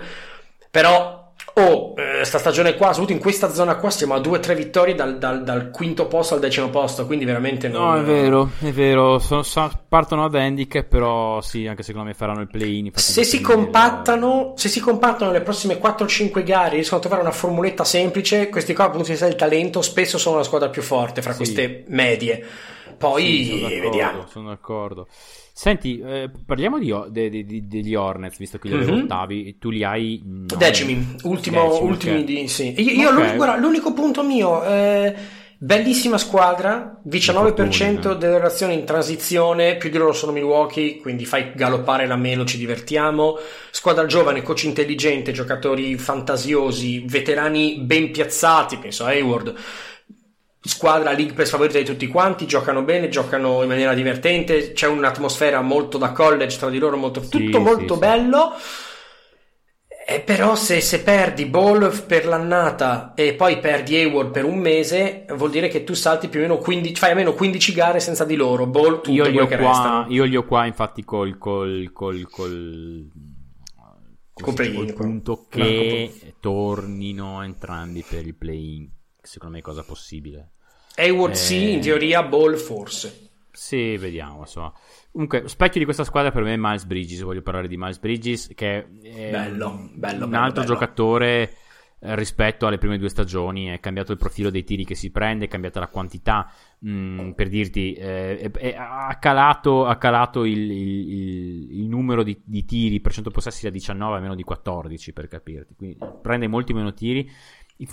Però, oh, eh, sta stagione qua, soprattutto in questa zona qua, siamo a due o tre vittorie dal, dal- dal quinto posto al decimo posto, quindi veramente non... No, è vero, è vero. So- so- partono ad handicap, però sì, anche secondo me faranno il play-in. Se si compattano, se si compattano le prossime 4-5 gare, riescono a trovare una formuletta semplice, questi qua dal punto di vista del talento spesso sono la squadra più forte fra Sì. queste medie. Poi Sì, sono vediamo. Sono d'accordo. Senti, eh, parliamo di, de- di- degli Hornets, visto che li avevo Mhm. ottavi. Tu li hai... no, Decimi, ultimo, decimi, ultimi ok. di sì. Io, io Ok. l'unico, guarda, l'unico punto mio, eh, bellissima squadra, 19% Infortuni, delle relazioni in transizione, più di loro sono Milwaukee, quindi fai galoppare la melo, ci divertiamo. Squadra giovane, coach intelligente, giocatori fantasiosi, veterani ben piazzati, penso a Hayward. Squadra League Pass favorita di tutti quanti, giocano bene, giocano in maniera divertente, c'è un'atmosfera molto da college tra di loro, molto, Sì, tutto sì, molto sì. bello. Eh, però se, se perdi Ball per l'annata e poi perdi Hayward per un mese, vuol dire che tu salti più o meno 15, fai almeno 15 gare senza di loro. Ball, tutto io, li ho qua, restano. io li ho qua infatti col, col, col, col, Col play-in, punto No, che tornino entrambi per il play-in. Secondo me è cosa possibile. Hayward Eh. sì, in teoria Ball forse. Sì, vediamo, insomma. Comunque, specchio di questa squadra per me è Miles Bridges. Voglio parlare di Miles Bridges, che è Bello, un, bello, un bello, altro giocatore eh, rispetto alle prime due stagioni. È cambiato il profilo dei tiri che si prende, è cambiata la quantità. Mm, per dirti, eh, è- è- ha calato, ha calato il, il- il- numero di, di tiri per cento possessi da 19 a meno di 14, per capirti. Quindi prende molti meno tiri.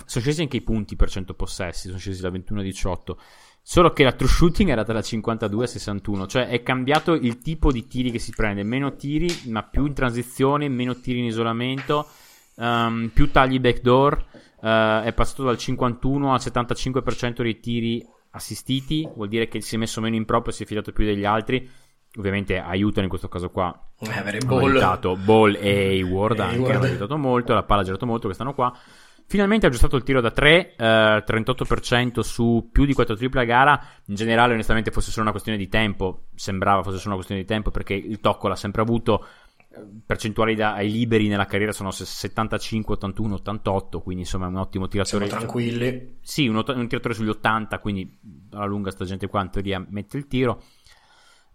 Sono scesi anche i punti per cento possessi, sono scesi da 21 a 18. Solo che la true shooting era dalla 52 a 61, cioè è cambiato il tipo di tiri che si prende, meno tiri, ma più in transizione, meno tiri in isolamento, ehm, più tagli backdoor, eh, è passato dal 51 al 75% dei tiri assistiti, vuol dire che si è messo meno in proprio, si è fidato più degli altri. Ovviamente aiutano in questo caso qua Eh, avere Ball. aiutato Ball e Hayward anche hanno aiutato molto la palla ha girato molto quest'anno qua finalmente ha aggiustato il tiro da 3 eh, 38% su più di 4 triple a gara in generale onestamente fosse solo una questione di tempo sembrava fosse solo una questione di tempo perché il tocco l'ha sempre avuto percentuali da, ai liberi nella carriera sono 75 81 88 quindi insomma è un ottimo Siamo tiratore tranquilli. sì, un, un tiratore sugli 80, quindi alla lunga sta gente qua in teoria mette il tiro.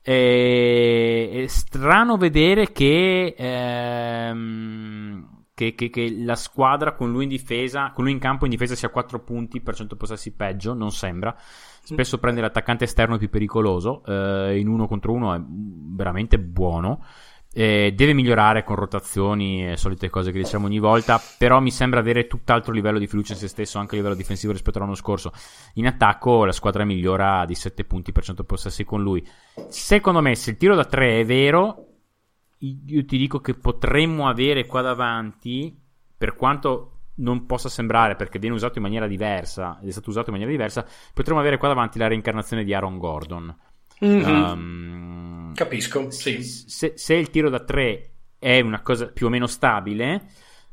E- È strano vedere che, ehm, che, che- che la squadra con lui in difesa, con lui in campo in difesa sia a 4 punti per 100 possessi peggio, non sembra. Spesso prende l'attaccante esterno più pericoloso, eh, in uno contro uno è veramente buono. Eh, deve migliorare con rotazioni e solite cose che diciamo ogni volta, però mi sembra avere tutt'altro livello di fiducia in se stesso anche a livello difensivo rispetto all'anno scorso. In attacco la squadra migliora di 7 punti per 100 possessi con lui. Secondo me, se il tiro da 3 è vero, io ti dico che potremmo avere qua davanti, per quanto non possa sembrare perché viene usato in maniera diversa ed è stato usato in maniera diversa, potremmo avere qua davanti la reincarnazione di Aaron Gordon. Mhm. Um, Capisco, sì. se, se il tiro da 3 è una cosa più o meno stabile,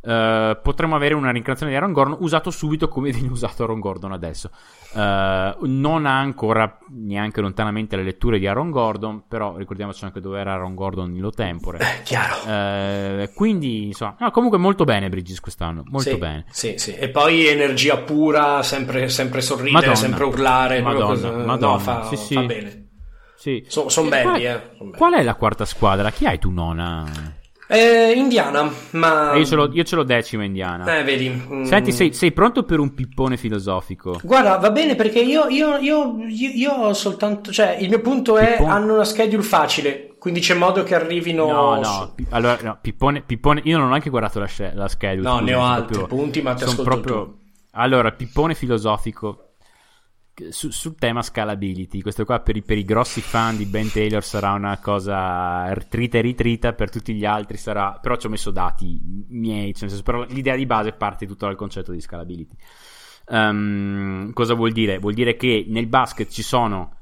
eh, potremmo avere una rincarnazione di Aaron Gordon usato subito come viene usato Aaron Gordon adesso. Eh, non ha ancora neanche lontanamente le letture di Aaron Gordon, però ricordiamoci anche dove era Aaron Gordon in lo tempore. Eh, chiaro. Eh, quindi, insomma, no, comunque molto bene Bridges quest'anno, molto sì, bene. Sì, sì. E poi energia pura, sempre, sempre sorridere, Madonna. sempre urlare. Madonna, così. Madonna, No, fa, sì, sì. fa bene. Sì. So- son E belli, qual- eh, son belli. Qual è la quarta squadra? Chi hai tu nona? Eh, Indiana, ma... Io, ce l'ho, io ce l'ho decima indiana. Eh, vedi. mm. Senti, sei, sei pronto per un pippone filosofico? Guarda, va bene perché io, io, io, io, ho soltanto... Cioè, il mio punto è Pippone. hanno una schedule facile, quindi c'è modo che arrivino... No, no, pi- allora, no, pippone, pippone, io non ho neanche guardato la, la schedule. No, ne ho altri proprio- punti, ma ti ascolto proprio... Allora, pippone filosofico su- sul tema scalability. Questo qua per i, per i grossi fan di Ben Taylor sarà una cosa trita e ritrita, per tutti gli altri sarà... Però ci ho messo dati miei, cioè, senso, però l'idea di base parte tutto dal concetto di scalability. Ehm, cosa vuol dire? Vuol dire che nel basket ci sono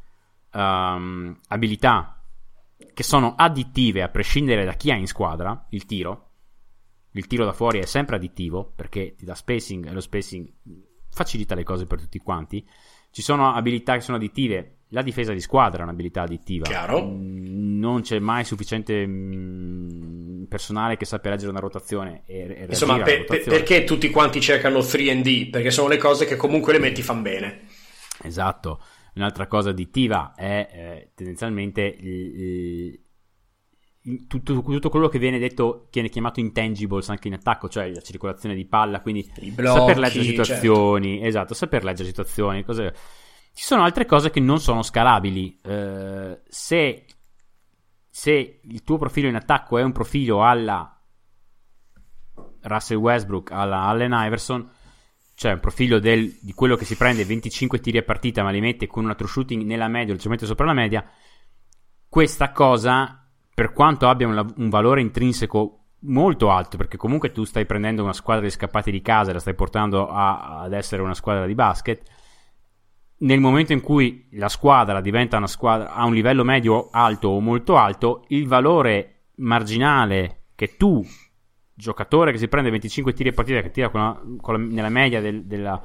ehm, abilità che sono additive a prescindere da chi ha in squadra il tiro. Il tiro da fuori è sempre additivo perché ti dà spacing e lo spacing facilita le cose per tutti quanti. Ci sono abilità che sono additive. La difesa di squadra è un'abilità additiva. Chiaro. Mm, Non c'è mai sufficiente mm, personale che sappia leggere una rotazione e, Insomma, per- rotazione. perché tutti quanti cercano 3D? Perché sono le cose che comunque le metti fan bene. Esatto. Un'altra cosa additiva è eh, tendenzialmente il- il- tutto, tutto quello che viene detto, che viene chiamato intangibles anche in attacco, cioè la circolazione di palla, quindi blocchi, saper leggere certo. situazioni, esatto, saper leggere situazioni, cose... Ci sono altre cose che non sono scalabili. Eh, se, se il tuo profilo in attacco è un profilo alla Russell Westbrook, alla Allen Iverson, cioè un profilo del- di quello che si prende 25 tiri a partita ma li mette con una true shooting nella media o leggermente sopra la media, questa cosa, per quanto abbia un, un valore intrinseco molto alto, perché comunque tu stai prendendo una squadra di scappati di casa e la stai portando a- ad essere una squadra di basket, nel momento in cui la squadra diventa una squadra a un livello medio alto o molto alto, il valore marginale che tu giocatore che si prende 25 tiri a partita, che tira con la- con la- nella media del- della,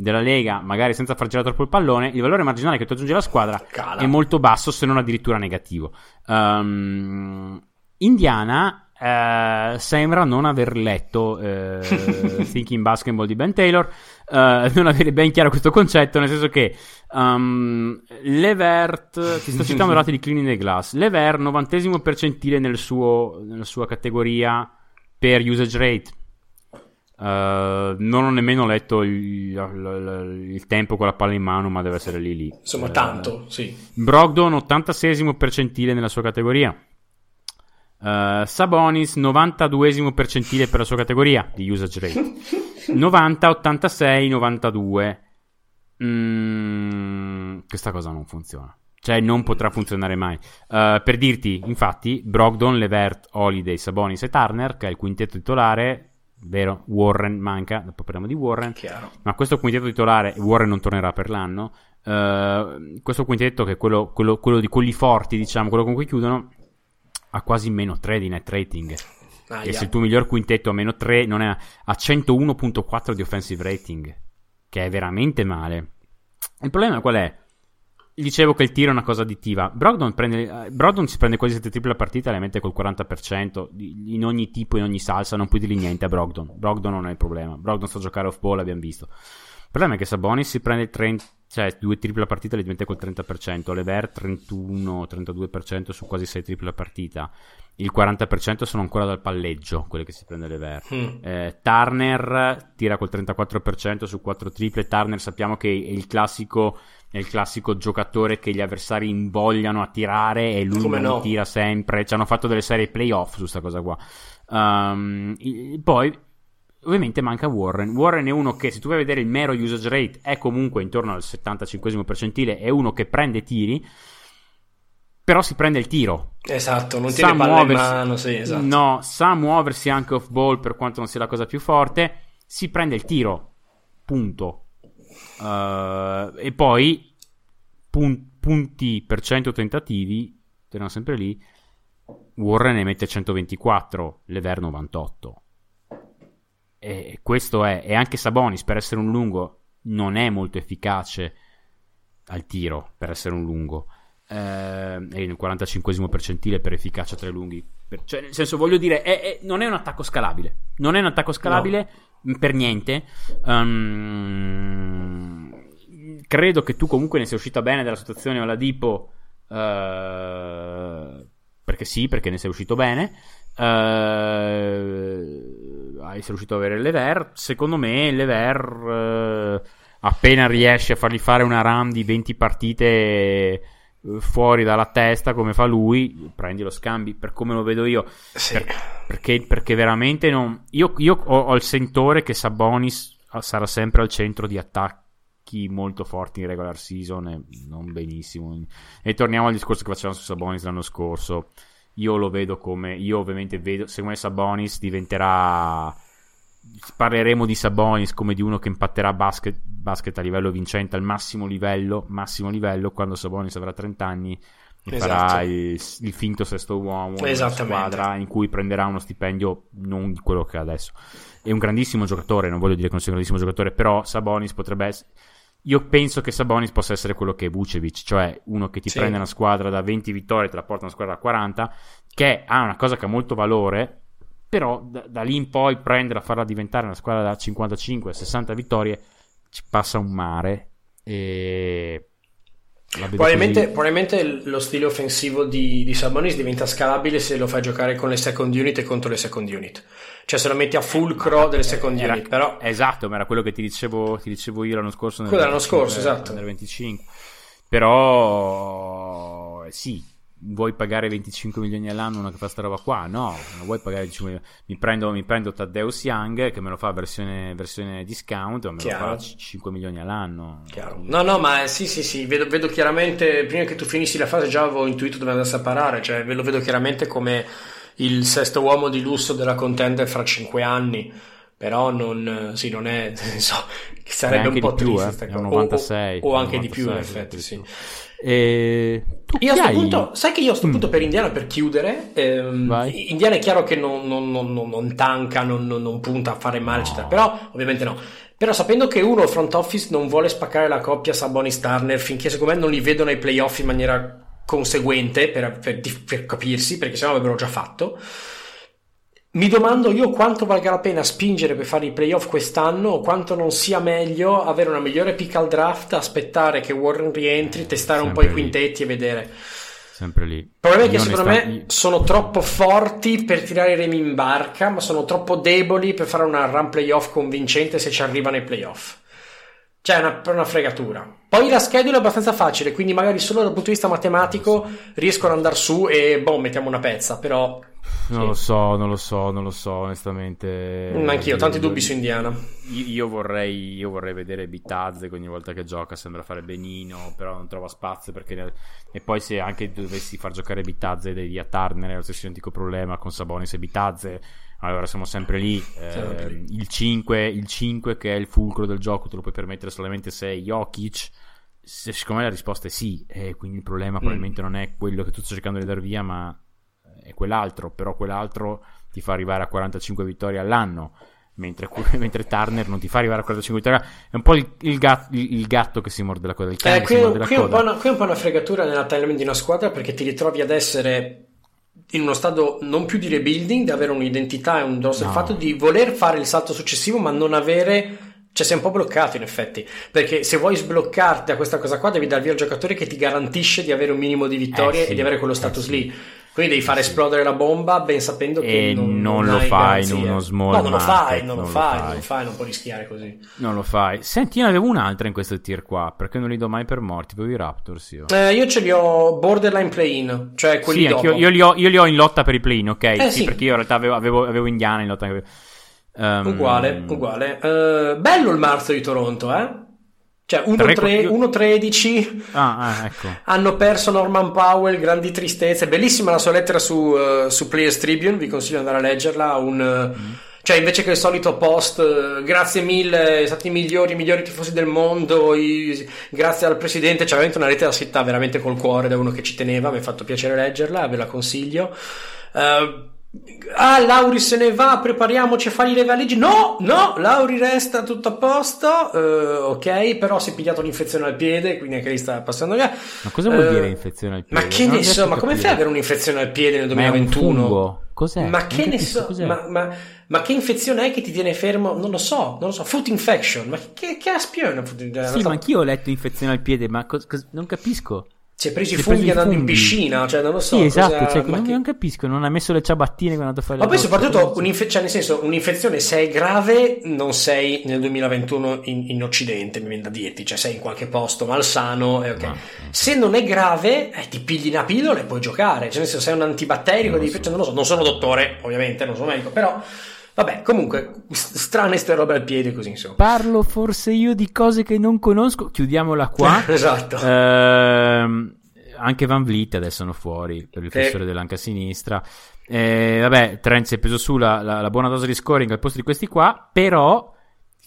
della Lega, magari senza far girare troppo il pallone, il valore marginale che tu aggiungi alla squadra Cala. è molto basso, se non addirittura negativo. Ehm, Indiana eh, sembra non aver letto eh, Thinking Basketball di Ben Taylor, eh, non avere ben chiaro questo concetto, nel senso che um, Levert, ti sto citando dati di Cleaning the Glass, Levert 90 percentile nel suo, nella sua categoria per usage rate. Eh, non ho nemmeno letto il, il- il tempo con la palla in mano, ma deve essere lì lì. Insomma, Eh, tanto, sì. Brogdon 86 percentile nella sua categoria. Eh, Sabonis 92 percentile per la sua categoria di usage rate. 90, 86, 92. Mm, questa cosa non funziona. Cioè, non potrà funzionare mai. Eh, per dirti, infatti, Brogdon, Levert, Holiday, Sabonis e Turner, che è il quintetto titolare, vero? Warren manca, dopo parliamo di Warren. Chiaro. Ma questo quintetto titolare, Warren non tornerà per l'anno. eh, questo quintetto, che è quello, quello- quello di quelli forti, diciamo, quello con cui chiudono, ha quasi meno 3 di net rating. Aia. Che se il tuo miglior quintetto ha meno 3, non è, ha 101.4 di offensive rating, che è veramente male. Il problema qual è? Dicevo che il tiro è una cosa additiva. Brogdon, prende, eh, Brogdon si prende quasi 7 triple a partita e le mette col 40% di- in ogni tipo, in ogni salsa. Non puoi dirgli niente a Brogdon. Brogdon non è il problema. Brogdon sa giocare off ball, abbiamo visto. Il problema è che Sabonis si prende il 30, cioè due triple a partita le diventa col 30%, Lever 31-32% su quasi 6 triple a partita. Il 40% sono ancora dal palleggio, quelle che si prende Lever. Mm. Eh, Turner tira col 34% su 4 triple. Turner sappiamo che è il classico, è il classico giocatore che gli avversari invogliano a tirare e lui Come non no. tira sempre. Ci hanno fatto delle serie playoff su questa cosa qua. Um, poi, ovviamente, manca Warren. Warren è uno che, se tu vai a vedere il mero usage rate, è comunque intorno al 75 percentile. È uno che prende tiri, però si prende il tiro. Esatto, non tiene palla in muoversi- mano, sì, esatto. No, sa muoversi anche off ball per quanto non sia la cosa più forte. Si prende il tiro. Punto. Uh, e poi pun- punti per 100 tentativi, erano sempre lì. Warren ne mette 124, Lever 98. E questo è, e anche Sabonis per essere un lungo non è molto efficace al tiro per essere un lungo. Eh, è il 45 percentile per efficacia tra i lunghi. Per- cioè, nel senso, voglio dire, è- è- non è un attacco scalabile. Non è un attacco scalabile mh, per niente. Ehm, credo che tu comunque ne sia uscita bene dalla situazione Oladipo. eh, perché sì, perché ne sei uscito bene. Eh, hai sei riuscito ad avere Lever. Secondo me, Lever, eh, appena riesce a fargli fare una run di 20 partite eh, fuori dalla testa come fa lui, prendi lo scambi per come lo vedo io. Sì. Per- perché, perché veramente non. Io, io ho, ho il sentore che Sabonis sarà sempre al centro di attacchi molto forti in regular season e non benissimo. E torniamo al discorso che facevamo su Sabonis l'anno scorso. Io lo vedo come. Io ovviamente vedo. Secondo me Sabonis diventerà. Parleremo di Sabonis come di uno che impatterà basket, basket a livello vincente al massimo livello, massimo livello quando Sabonis avrà 30 anni e Esatto. farà il, il finto sesto uomo una squadra in cui prenderà uno stipendio non quello che ha adesso. È un grandissimo giocatore, non voglio dire che non sia un grandissimo giocatore, però Sabonis potrebbe essere. Io penso che Sabonis possa essere quello che è Vucevic, cioè uno che ti Sì. prende una squadra da 20 vittorie e te la porta una squadra da 40, che ha una cosa che ha molto valore, però da, da lì in poi prenderla, farla diventare una squadra da 55-60 vittorie, ci passa un mare. E. Probabilmente, probabilmente lo stile offensivo di, di Sabonis diventa scalabile se lo fai giocare con le second unit e contro le second unit. Cioè se lo metti a fulcro delle second Era- unit, però Esatto, ma era quello che ti dicevo, ti dicevo io l'anno scorso. Quello l'anno 25, scorso, esatto. Nel 25. Però, sì, vuoi pagare 25 milioni all'anno una che fa sta roba qua? No, non vuoi pagare 25 milioni. Mi prendo, mi prendo Taddeus Young che me lo fa versione, versione discount, me Chiaro. lo fa 5 milioni all'anno. Chiaro. No, no, ma sì, sì, sì, vedo, vedo chiaramente, prima che tu finissi la fase già avevo intuito dove andasse a parare, cioè ve lo vedo chiaramente come il sesto uomo di lusso della contender fra cinque anni, però non, sì, non è, so, che sarebbe un po' più, triste eh, sta è cosa. un O- 96, o, o anche di più in 96, effetti, sì. E tu Io a chi sto hai? punto, sai che io a sto Mm. punto per Indiana per chiudere, ehm. Indiana è chiaro che non, non, non, non, non tanca, non, punta a fare male, eccetera, però ovviamente no. Però sapendo che uno, il front office, non vuole spaccare la coppia Sabonis-Turner finché secondo me non li vedono ai playoff in maniera conseguente per, per, per capirsi, perché sennò l'avrebbero già fatto. Mi domando io quanto valga la pena spingere per fare i playoff quest'anno o quanto non sia meglio avere una migliore pick al draft, aspettare che Warren rientri, testare un po' i Sempre lì. quintetti e vedere. Sempre lì. Il problema è che secondo me sono troppo forti per tirare i remi in barca, ma sono troppo deboli per fare una run playoff convincente se ci arrivano ai playoff. Cioè, è una, una fregatura. Poi la schedule è abbastanza facile, quindi magari solo dal punto di vista matematico riescono ad andare su e boh, mettiamo una pezza, però Non sì. lo so, non lo so, non lo so, onestamente. Mm, anch'io tanti Io- dubbi su Indiana. Io, io vorrei, io vorrei vedere Bitazze che ogni volta che gioca sembra fare benino, però non trova spazio perché ne- e poi se anche dovessi far giocare Bitazze devi a Turner è lo stesso identico problema con Sabonis e Bitazze. Allora siamo sempre lì. Eh, Sempre lì. Il, 5, il 5 che è il fulcro del gioco te lo puoi permettere solamente se è Jokic. Se, secondo me la risposta è sì, e quindi il problema Mm. probabilmente non è quello che tu stai cercando di dar via, ma è quell'altro, però quell'altro ti fa arrivare a 45 vittorie all'anno, mentre, mentre Turner non ti fa arrivare a 45 vittorie. È un po' il, il gat- il- il gatto che si morde la coda, il cane Eh, qui, la qui è un una, qui è un po' una fregatura nell'allenamento di una squadra perché ti ritrovi ad essere in uno stato non più di rebuilding, di avere un'identità e un grosso No. il fatto di voler fare il salto successivo ma non avere cioè sei un po' bloccato in effetti perché se vuoi sbloccarti da questa cosa qua devi dar via al giocatore che ti garantisce di avere un minimo di vittorie Eh sì, e di avere quello eh status sì. lì quindi devi fare sì. esplodere la bomba ben sapendo che E non, non lo fai in garanzie. uno small no non lo fai non lo non fai fai. non lo fai non puoi rischiare così Non lo fai. Senti, io ne avevo un'altra in questo tier qua, perché non li do mai per morti, avevo i Raptors io. Eh, io ce li ho borderline play-in cioè quelli Sì, dopo io, li ho, io li ho in lotta per i play ok? Eh, sì, sì. perché io in realtà avevo, avevo, avevo Indiana in lotta. Ehm, Uguale, uguale. Eh, bello il marzo di Toronto, eh? Cioè, 1-3, Tre- io- 1-13. Ah, ah, ecco. Hanno perso Norman Powell, grandi tristezze. Bellissima la sua lettera su, eh, su Players Tribune, vi consiglio di andare a leggerla. Un, eh, Cioè, invece che il solito post, eh, grazie mille, stati i migliori, i migliori tifosi del mondo, i- grazie al presidente. C'è veramente una lettera scritta veramente col cuore da uno che ci teneva. Mi ha fatto piacere leggerla, ve la consiglio. Eh, Ah, Lauri se ne va, prepariamoci a fargli le valigie. No, no, Lauri resta tutto a posto. eh, ok, però si è pigliato l'infezione al piede, quindi anche lì sta passando via. Ma cosa vuol Eh, dire infezione al piede? Ma che Non ne so, ma come fai ad avere un'infezione al piede nel Ma è un 2021? fungo. Cos'è? Ma Non che ne so, cos'è. ma, ma- ma che infezione è che ti tiene fermo? Non lo so, non lo so. Foot infection, ma che, che aspio è una foot infection? Sì, ma anch'io ho letto infezione al piede, ma cos- cos- non capisco. Si è preso i funghi preso i andando in funghi. piscina, cioè non lo so. sì, esatto, cosa- cioè, ma non, che- non capisco, non ha messo le ciabattine quando è andato a fare Ma poi soprattutto, un'infe- cioè nel senso, un'infezione se è grave non sei nel 2021 in, in Occidente, mi viene da dirti, cioè sei in qualche posto malsano, e ok. No. Se non è grave, eh, ti pigli una pillola e puoi giocare, cioè nel senso sei un antibatterico, Non di- so. cioè, non lo so, non sono dottore, ovviamente, non sono medico, però vabbè, comunque strane ste robe al piede così, insomma. Parlo forse io di cose che non conosco. Chiudiamola qua. esatto. Ehm, anche Van Vliet adesso sono fuori per il Sì. flessore dell'anca sinistra. Eh, vabbè, Trent si è preso su la, la- la buona dose di scoring al posto di questi qua. Però,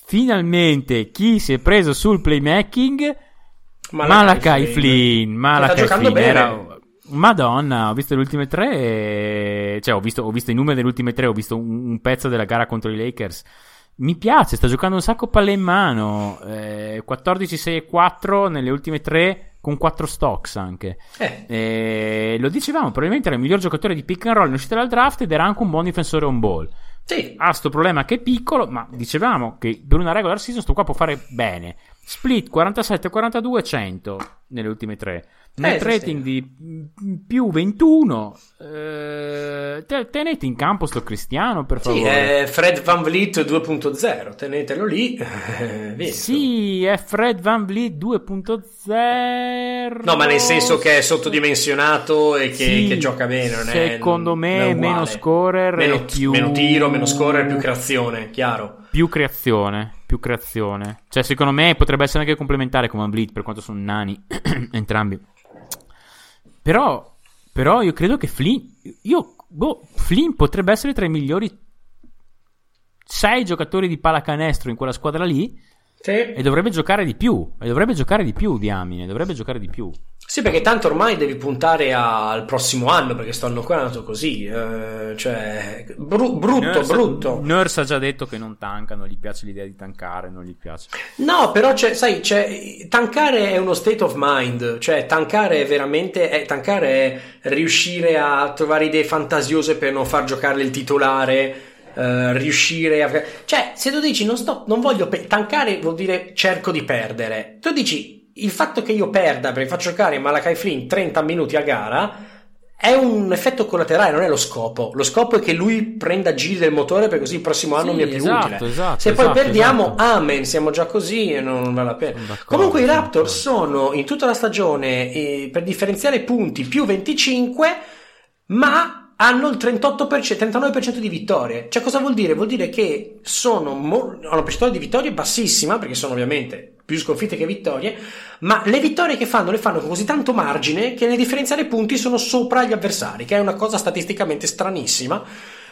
finalmente, chi si è preso sul playmaking? Malakai Flynn. Malakai giocando Flynn era- Madonna, ho visto le ultime tre. Cioè, ho visto, ho visto i numeri delle ultime tre. Ho visto un, un pezzo della gara contro i Lakers. Mi piace, sta giocando un sacco palle in mano. Eh, 14, 6 e 4 nelle ultime tre. Con 4 stocks anche. Eh, Eh, lo dicevamo, probabilmente era il miglior giocatore di pick and roll in uscita dal draft ed era anche un buon difensore on ball. sì, Ha sto problema che è piccolo, ma dicevamo che per una regular season sto qua può fare bene. Split 47, 42, 100 nelle ultime tre. Net sì, rating sì. di più 21. Eh, te- tenete in campo sto cristiano, per sì, favore. è Fred Van Vliet 2.0, tenetelo lì. eh. Sì, è Fred Van Vliet 2.0. No, ma nel senso che è sottodimensionato e che, Sì, che gioca bene. Non è, secondo me è uguale. meno scorer meno, più- meno tiro, meno scorer, più creazione, chiaro. Più creazione, più creazione. Cioè, secondo me potrebbe essere anche complementare con Van Vliet, per quanto sono nani entrambi. Però, però io credo che Flynn, io, boh, Flynn potrebbe essere tra i migliori sei giocatori di pallacanestro in quella squadra lì Sì. e dovrebbe giocare di più. E dovrebbe giocare di più, Diamine. Dovrebbe giocare di più. Sì, perché tanto ormai devi puntare a- al prossimo anno, perché sto anno qua è andato così. eh, cioè, bru- brutto, Nurse, brutto. Nurse ha già detto che non tanca, non gli piace l'idea di tankare, non gli piace. No, però c'è, sai, c'è, tankare è uno state of mind, cioè tankare è veramente, è, tankare è riuscire a trovare idee fantasiose per non far giocare il titolare, eh, riuscire a... Cioè, se tu dici non sto, non voglio, pe- tankare vuol dire cerco di perdere, tu dici il fatto che io perda perché faccio giocare Malakai Flynn 30 minuti a gara è un effetto collaterale, non è lo scopo. Lo scopo è che lui prenda giri del motore perché così il prossimo anno Sì, mi è più esatto, utile. esatto, Se poi esatto, perdiamo, esatto. amen, siamo già così e non vale la pena. Comunque i Raptor sono in tutta la stagione eh, per differenziale punti più 25, ma hanno il 38%, 39% di vittorie. Cioè cosa vuol dire? Vuol dire che sono mo- hanno una percentuale di vittorie bassissima, perché sono ovviamente più sconfitte che vittorie, ma le vittorie che fanno le fanno con così tanto margine che nel differenziale punti sono sopra gli avversari, che è una cosa statisticamente stranissima.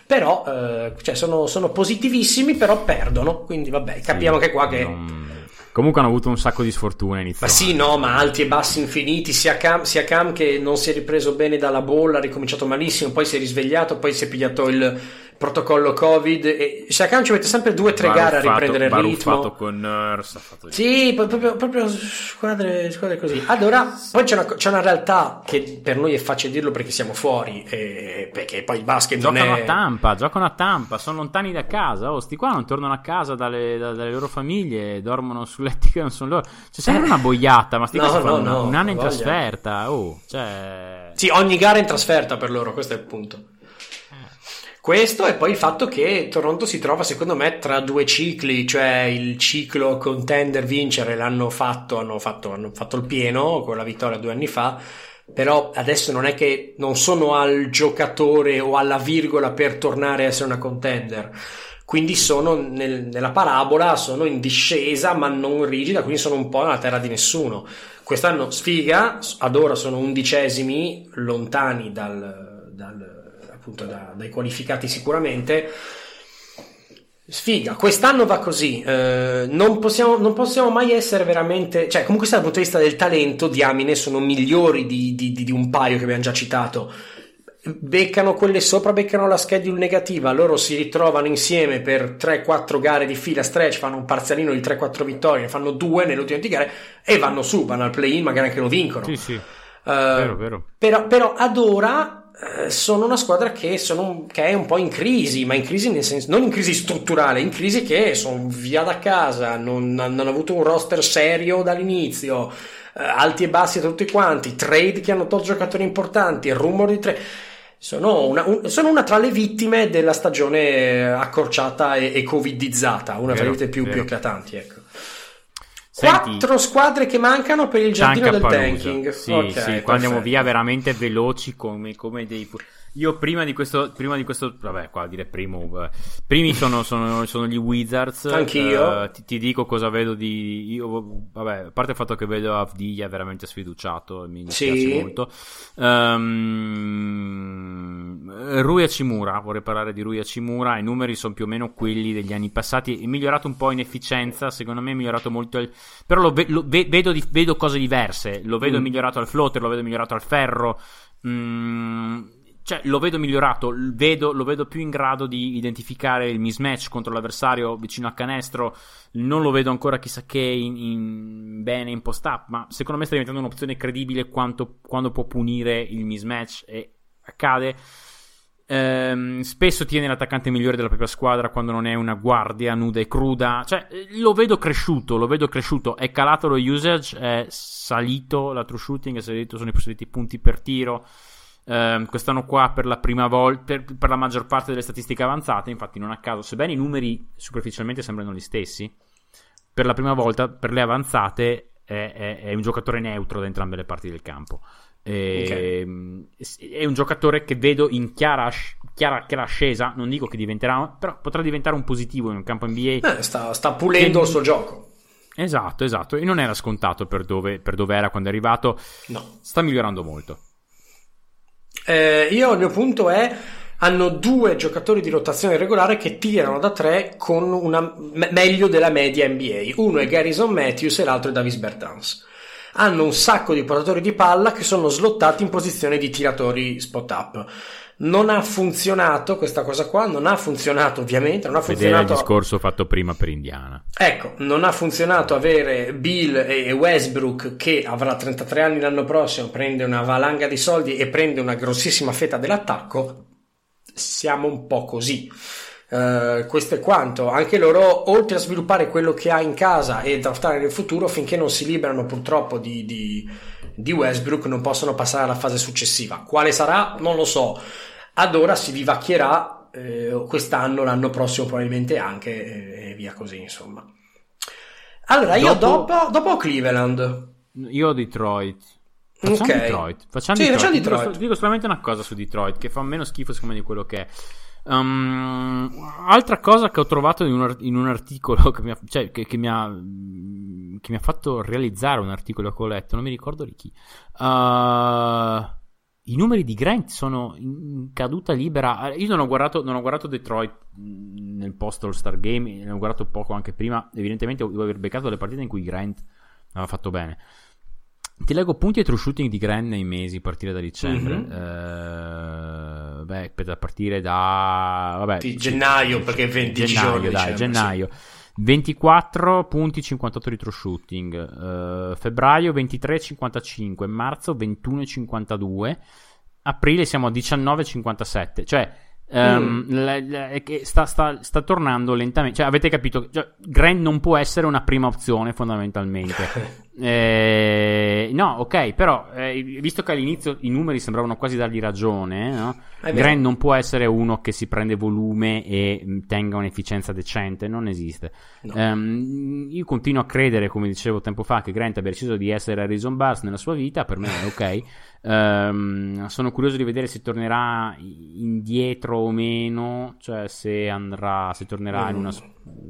Però eh, cioè sono, sono positivissimi, però perdono. Quindi vabbè, capiamo Sì, che qua che. non- Comunque hanno avuto un sacco di sfortuna inizio. Ma sì, no, ma alti e bassi infiniti, sia Cam, sia Cam che non si è ripreso bene dalla bolla, ha ricominciato malissimo, poi si è risvegliato, poi si è pigliato il protocollo Covid e Siakam ci mette sempre due o tre gare a riprendere il ritmo. con Nurse. Sì, pro- proprio, proprio squadre, squadre così. Allora, poi c'è una, c'è una realtà che per noi è facile dirlo perché siamo fuori, e perché poi il basket Giocano non è... a Tampa, giocano a Tampa, sono lontani da casa. Oh, sti qua non tornano a casa dalle, da- dalle loro famiglie, dormono su letti che non sono loro. C'è sempre una boiata, ma sti No, qua no, no, un anno in trasferta. Oh, cioè. Sì, ogni gara è in trasferta per loro, questo è il punto. Questo e poi il fatto che Toronto si trova secondo me tra due cicli, cioè il ciclo contender vincere l'hanno fatto, hanno fatto, hanno fatto il pieno con la vittoria due anni fa, però adesso non è che non sono al giocatore o alla virgola per tornare a essere una contender. Quindi sono nel- nella parabola, sono in discesa ma non rigida, quindi sono un po' nella terra di nessuno. Quest'anno sfiga, ad ora sono undicesimi, lontani dal, dal- appunto da- dai qualificati sicuramente. Sfiga, quest'anno va così, eh, non, possiamo, non possiamo mai essere veramente, cioè comunque dal punto di vista del talento, diamine sono migliori di, di- di- di un paio che abbiamo già citato. Beccano quelle sopra, beccano la schedule negativa, loro si ritrovano insieme per 3-4 gare di fila stretch, fanno un parzialino di 3-4 vittorie, fanno due nelle ultime 20 gare e vanno su, vanno al play-in, magari anche lo vincono. Sì, sì, Eh, vero, vero. però, però ad ora sono una squadra che, sono, che è un po' in crisi, ma in crisi nel senso, non in crisi strutturale, in crisi che sono via da casa, non non hanno avuto un roster serio dall'inizio, eh, alti e bassi a tutti quanti, trade che hanno tolto giocatori importanti, rumor di trade. Sono una, un- sono una tra le vittime della stagione eh, accorciata e, e covidizzata, una tra le Vero, vittime più, vero. più eclatanti. Ecco. Senti, Quattro squadre che mancano per il giardino del Tankapalooza. tanking. Sì, Ok, sì, qua andiamo via veramente veloci come, come dei... Io prima di questo, prima di questo, vabbè, qua a dire primo, eh, primi sono, sono, sono gli Wizards. Anch'io. Eh, ti, ti dico cosa vedo di, io, vabbè, a parte il fatto che vedo Avdiglia veramente sfiduciato, mi dispiace Sì. molto. Ehm, Rui Hachimura, vorrei parlare di Rui Hachimura, i numeri sono più o meno quelli degli anni passati, è migliorato un po' in efficienza, secondo me è migliorato molto, il- però lo, ve- lo ve- vedo, di- vedo cose diverse, lo vedo Mm. migliorato al floater, lo vedo migliorato al ferro, Mm, cioè lo vedo migliorato, vedo- lo vedo più in grado di identificare il mismatch contro l'avversario vicino a canestro, non lo vedo ancora chissà che in, in- bene in post-up, ma secondo me sta diventando un'opzione credibile quanto, quando può punire il mismatch e accade. Ehm, spesso tiene l'attaccante migliore della propria squadra quando non è una guardia nuda e cruda. Cioè, lo vedo cresciuto, lo vedo cresciuto. È calato lo usage, è salito la true shooting, è salito, sono i punti per tiro. Ehm, quest'anno qua per la prima volta, per, per la maggior parte delle statistiche avanzate, infatti non a caso, sebbene i numeri superficialmente sembrano gli stessi, per la prima volta per le avanzate è, è- è un giocatore neutro da entrambe le parti del campo. Ehm, È un giocatore che vedo in chiara, chiara, chiara ascesa. Non dico che diventerà, però potrà diventare un positivo in un campo NBA. Eh, sta, sta pulendo Che- il suo gioco. Esatto, esatto. E non era scontato per dove, per dove era quando è arrivato. No. Sta migliorando molto. Eh, io il mio punto è hanno due giocatori di rotazione regolare che tirano da tre con una me- meglio della media NBA. Uno è Garrison Matthews e l'altro è Davis Bertans. Hanno un sacco di portatori di palla che sono slottati in posizione di tiratori spot up. Non ha funzionato questa cosa qua, non ha funzionato ovviamente, non ha Vedere il funzionato discorso fatto prima per Indiana. Ecco, non ha funzionato avere Bill e Westbrook che avrà 33 anni l'anno prossimo, prende una valanga di soldi e prende una grossissima fetta dell'attacco. Siamo un po' così. Eh, questo è quanto. Anche loro, oltre a sviluppare quello che ha in casa e draftare nel futuro, finché non si liberano purtroppo di, di, di Westbrook, non possono passare alla fase successiva. Quale sarà? Non lo so. Ad ora si vivacchierà eh, quest'anno, l'anno prossimo probabilmente anche e, e via così, insomma. Allora, io Dopo- dopo, dopo Cleveland. Io ho Detroit. Facciamo Ok. Detroit. Facciamo Sì, Detroit. facciamo Dico, Detroit. dico solamente una cosa su Detroit che fa meno schifo secondo me di quello che è. Um, altra cosa che ho trovato in un, in un articolo che mi, ha, cioè, che, che mi ha, che mi ha fatto realizzare un articolo che ho letto, non mi ricordo di chi. Uh, I numeri di Grant sono in caduta libera. Io non ho guardato, non ho guardato Detroit mh, nel post All-Star Game, ne ho guardato poco anche prima. Evidentemente devo aver beccato le partite in cui Grant aveva fatto bene. Ti leggo punti e true shooting di Grant nei mesi a partire da dicembre. Mhm. Eh, beh, a partire da vabbè, Di sì, gennaio, sì, perché sì, 20 gennaio, giorni, dai, diciamo, gennaio. 24 punti 58 di true shooting. Eh, febbraio 23 55, marzo 21 52. Aprile siamo a 19 57. Cioè ehm, la- la- che sta, sta- sta tornando lentamente. Cioè, avete capito? Cioè, Grant non può essere una prima opzione, fondamentalmente. Eh, no, ok, però eh, visto che all'inizio i numeri sembravano quasi dargli ragione, no? Vero. Grant non può essere uno che si prende volume e mh, tenga un'efficienza decente, non esiste. No. Ehm, io continuo a credere, come dicevo tempo fa, che Grant abbia deciso di essere Harrison Barnes nella sua vita, per me è ok. Ehm, sono curioso di vedere se tornerà indietro o meno, cioè se andrà, se tornerà in, una,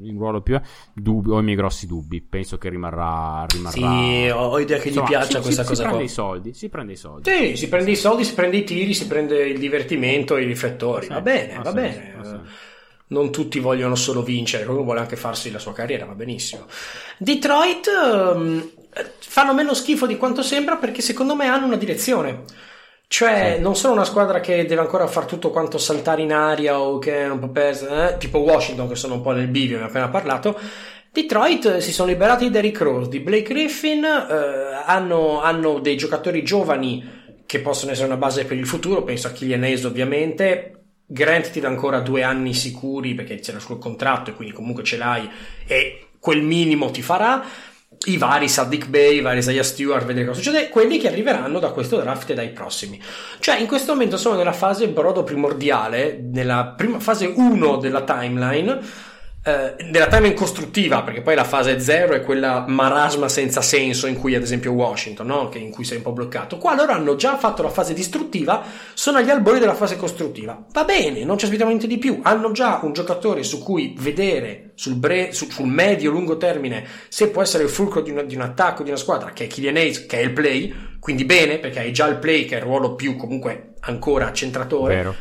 in un ruolo più... Dubbi, ho i miei grossi dubbi, penso che rimarrà... rimarrà... Sì, ho, idea che Insomma, gli piaccia si- questa si, cosa si prende i soldi, si prende i soldi. Sì, si prende i soldi, si prende i tiri, si prende il divertimento, i riflettori. Sì, va bene, va bene. senso. Non tutti vogliono solo vincere, uno vuole anche farsi la sua carriera, va benissimo. Detroit ehm, fanno meno schifo di quanto sembra perché secondo me hanno una direzione. Cioè, Sì. non sono una squadra che deve ancora far tutto quanto saltare in aria o che è un po' persa, eh, tipo Washington, che sono un po' nel bivio, ne ho appena parlato. Detroit eh, si sono liberati di Derrick Rose, di Blake Griffin, eh, hanno, hanno dei giocatori giovani che possono essere una base per il futuro, penso a Killian Hayes ovviamente. Grant ti dà ancora due anni sicuri perché c'era sul contratto e quindi comunque ce l'hai e quel minimo ti farà. I vari Sadiq Bey, i vari Isaiah Stewart, vedere cosa succede, quelli che arriveranno da questo draft e dai prossimi. Cioè, in questo momento sono nella fase brodo primordiale, nella prima fase 1 della timeline, eh, della timeline costruttiva, perché poi la fase 0 è quella marasma senza senso in cui ad esempio Washington, no? che in cui sei un po' bloccato. Qua loro hanno già fatto la fase distruttiva, sono agli albori della fase costruttiva. Va bene, non ci aspettiamo niente di più. Hanno già un giocatore su cui vedere sul, bre- su- sul medio-lungo termine se può essere il fulcro di un, di un attacco di una squadra, che è Killian Hayes, che è il play. Quindi bene, perché hai già il play, che è il ruolo più comunque ancora centratore. Vero.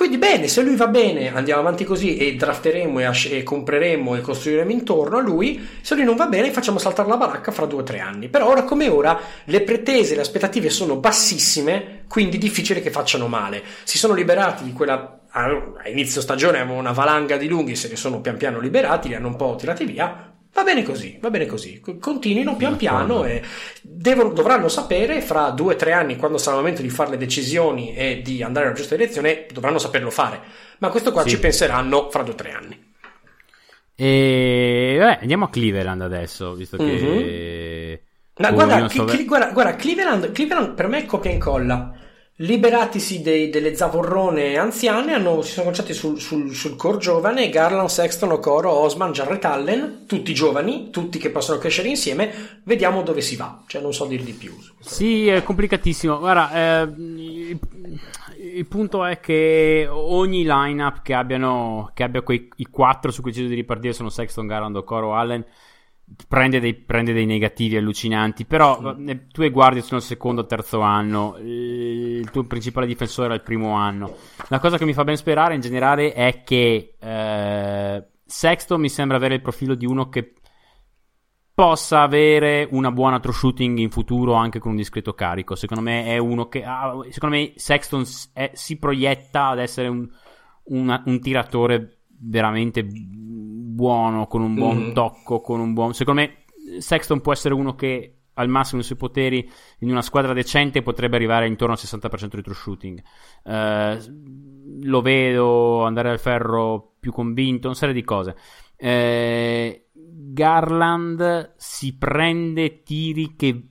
Quindi bene, se lui va bene, andiamo avanti così e drafteremo e, asce- e compreremo e costruiremo intorno a lui. Se lui non va bene, facciamo saltare la baracca fra due o tre anni. Però ora come ora le pretese, le aspettative sono bassissime, quindi difficile che facciano male. Si sono liberati di quella. A inizio stagione avevano una valanga di lunghi, se ne sono pian piano liberati, li hanno un po' tirati via. Va bene così, va bene così. Co- Continuino pian piano e devono- dovranno sapere fra due o tre anni, quando sarà il momento di fare le decisioni e di andare nella giusta direzione, dovranno saperlo fare. Ma questo qua Sì. ci penseranno fra due o tre anni. E beh, andiamo a Cleveland adesso, visto che... Ma Oh, guarda, so Cli- guarda, guarda, Cleveland, Cleveland per me è copia e incolla. Liberatisi dei- delle zavorrone anziane, hanno- si sono concentrati sul, sul, sul core giovane, Garland, Sexton, Okoro, Osman, Jarrett Allen, tutti giovani, tutti che possono crescere insieme, vediamo dove si va, cioè non so dir di più. Sì, è complicatissimo. Guarda, eh, il, il punto è che ogni lineup che abbiano che abbia quei i quattro su cui deciso di ripartire sono Sexton, Garland, Okoro, Allen prende dei, prende dei negativi allucinanti, però eh, tu e guardi sono il secondo o terzo anno, il tuo principale difensore era il primo anno. La cosa che mi fa ben sperare in generale è che eh, Sexton mi sembra avere il profilo di uno che possa avere una buona true shooting in futuro anche con un discreto carico. Secondo me è uno che. Ah, secondo me Sexton è, si proietta ad essere un, una, un tiratore veramente buono, con un buon mm-hmm. tocco, con un buon... Secondo me Sexton può essere uno che al massimo dei suoi poteri in una squadra decente potrebbe arrivare intorno al 60% di true shooting. Uh, lo vedo andare al ferro più convinto, una serie di cose. Uh, Garland si prende tiri che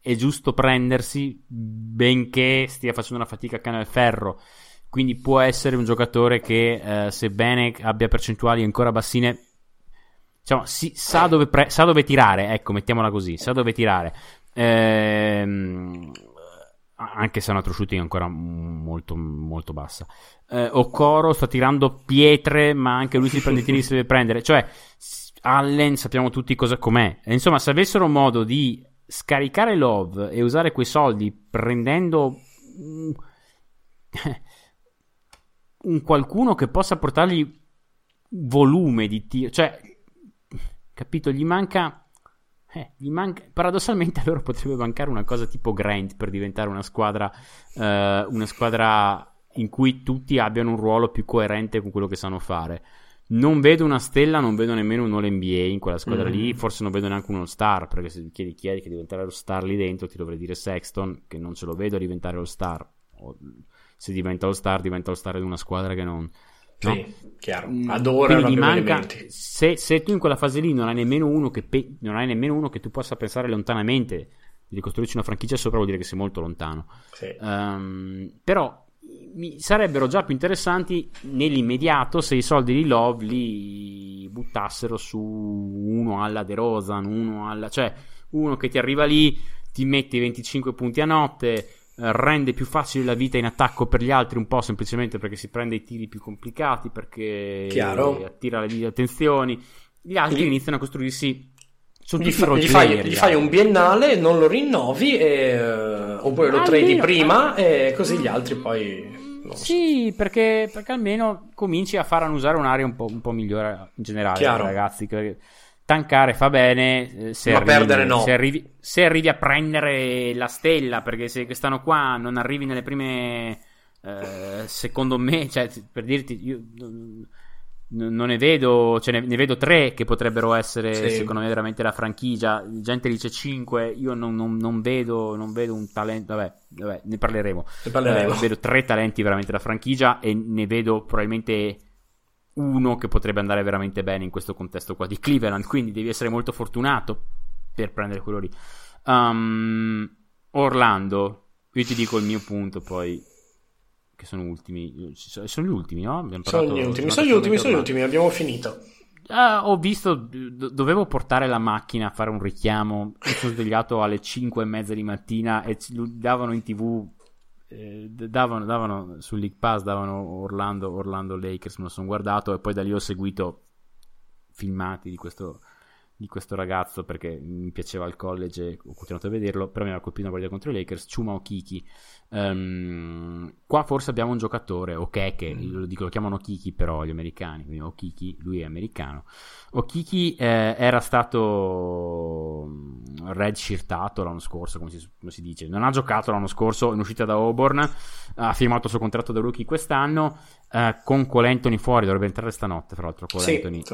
è giusto prendersi, benché stia facendo una fatica a cane al ferro. Quindi può essere un giocatore che, uh, sebbene abbia percentuali ancora bassine, diciamo, si, sa, dove pre- sa, dove tirare, ecco, mettiamola così, sa dove tirare. Ehm, anche se è una true shooting ancora molto, molto bassa. Eh, Okoro sta tirando pietre, ma anche lui si prende i tiri si deve prendere. Cioè, Allen sappiamo tutti cosa com'è. E, insomma, se avessero modo di scaricare Love e usare quei soldi prendendo un qualcuno che possa portargli volume di tiro, cioè capito? Gli manca. Eh, gli manca, paradossalmente a loro potrebbe mancare una cosa tipo Grant per diventare una squadra, eh, una squadra in cui tutti abbiano un ruolo più coerente con quello che sanno fare. Non vedo una stella, non vedo nemmeno un All-NBA in quella squadra mm. lì, forse non vedo neanche uno star, perché se chiedi chi è che diventare lo star lì dentro ti dovrei dire Sexton, che non ce lo vedo diventare lo star. O, se diventa lo star, diventa lo star di una squadra che non, No? Sì, chiaro. Mm, Adorano Quindi manca, se, se, tu in quella fase lì non hai nemmeno uno che, pe- non hai nemmeno uno che tu possa pensare lontanamente di ricostruirci una franchigia sopra vuol dire che sei molto lontano. Sì. Um, però mi sarebbero già più interessanti nell'immediato se i soldi di Love li buttassero su uno alla De Rosan, uno alla... cioè uno che ti arriva lì, ti mette 25 punti a notte, rende più facile la vita in attacco per gli altri un po' semplicemente perché si prende i tiri più complicati perché Chiaro. attira le attenzioni gli altri gli... iniziano a costruirsi gli, fa, gli, fai, gli fai, un biennale non lo rinnovi e, uh, oppure lo tradi prima e così gli altri poi sì, perché, perché, almeno cominci a far annusare un'area un po', un po migliore in generale, Chiaro. ragazzi. Perché tankare fa bene eh, se, Ma arrivi, no. se, arrivi, se arrivi a prendere la stella perché se quest'anno qua non arrivi nelle prime eh, secondo me cioè, per dirti io non ne vedo cioè ne, ne, vedo tre che potrebbero essere sì. secondo me veramente la franchigia gente dice cinque io non, non, non, vedo, non vedo un talento vabbè, vabbè ne parleremo, ne parleremo. Eh, vedo tre talenti veramente da franchigia e ne vedo probabilmente uno che potrebbe andare veramente bene in questo contesto qua di Cleveland, quindi devi essere molto fortunato per prendere quello lì. Um, Orlando, io ti dico il mio punto poi, che sono ultimi, sono gli ultimi, no? Abbiamo sono gli ultimi, sono gli ultimi, sono gli ultimi, abbiamo finito. Uh, ho visto, do- dovevo portare la macchina a fare un richiamo, mi sono svegliato alle 5 e mezza di mattina e ci davano in tv eh, davano, davano sul League Pass davano Orlando, Orlando Lakers me lo sono guardato e poi da lì ho seguito filmati di questo, di questo ragazzo perché mi piaceva il college e ho continuato a vederlo però mi aveva colpito una partita contro i Lakers Chuma Okiki um, qua forse abbiamo un giocatore ok che mm. lo, dico, lo chiamano Kiki però gli americani quindi Okiki lui è americano Okiki eh, era stato mm, redshirtato l'anno scorso, come si, come si, dice. Non ha giocato l'anno scorso in uscita da Auburn, ha firmato il suo contratto da rookie quest'anno. Eh, con Colentoni fuori, dovrebbe entrare stanotte, fra l'altro. Colentoni. Sì,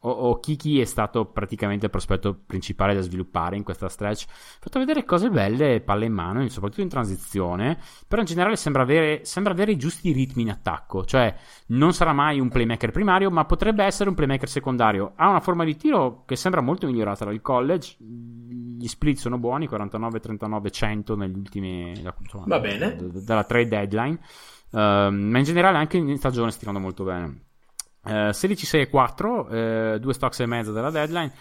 eh, sì. Okiki è stato praticamente il prospetto principale da sviluppare in questa stretch. Fatto vedere cose belle, palle in mano, soprattutto in transizione. Però in generale sembra avere, sembra avere i giusti ritmi in attacco. Cioè, non sarà mai un playmaker primario, ma potrebbe essere un playmaker secondario. Ha una forma di tiro che sembra molto migliorata dal college. Gli split sono buoni, 49, 39, 100 negli ultimi... Insomma, Va bene. D- dalla trade deadline. Uh, ma in generale anche in stagione sta tirando molto bene. Uh, 16, 6 e 4, uh, due stocks e mezzo della deadline.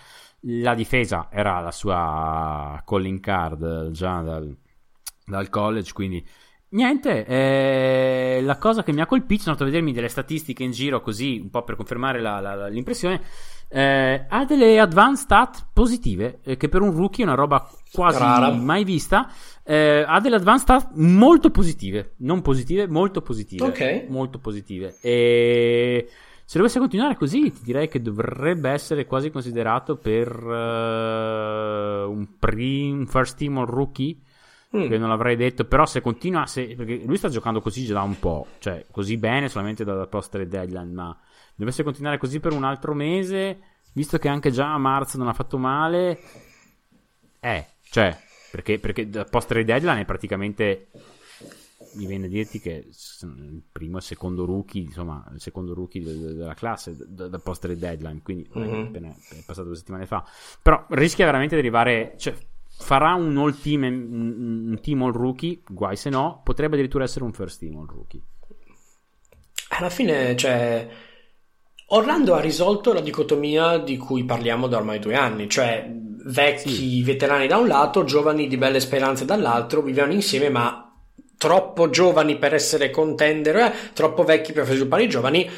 La difesa era la sua calling card già dal, dal college, quindi Niente, eh, la cosa che mi ha colpito, sono andato a vedermi delle statistiche in giro così, un po' per confermare la, la, l'impressione, Eh, ha delle advanced stat positive, eh, che per un rookie è una roba quasi Rara. mai vista. Eh, ha delle advanced stat molto positive, non positive, molto positive. Ok. Molto positive. E se dovesse continuare così, ti direi che dovrebbe essere quasi considerato per eh, un, pre- un first team all rookie. Mm. Che non l'avrei detto, però se continua, se, perché lui sta giocando così già da un po', cioè così bene solamente dalla post deadline, ma dovesse continuare così per un altro mese, visto che anche già a marzo non ha fatto male, eh, cioè, perché, perché post deadline è praticamente, mi viene a dirti che il primo e il secondo rookie, insomma, il secondo rookie de- de- della classe da, da post deadline, quindi Mhm. appena- è passato due settimane fa, però rischia veramente di arrivare, cioè, farà un all team, un, team all rookie, guai se no, potrebbe addirittura essere un first team all rookie. Alla fine, cioè, Orlando ha risolto la dicotomia di cui parliamo da ormai due anni, cioè vecchi veterani da un lato, giovani di belle speranze dall'altro, vivevano insieme ma troppo giovani per essere contender, eh, troppo vecchi per sviluppare i giovani,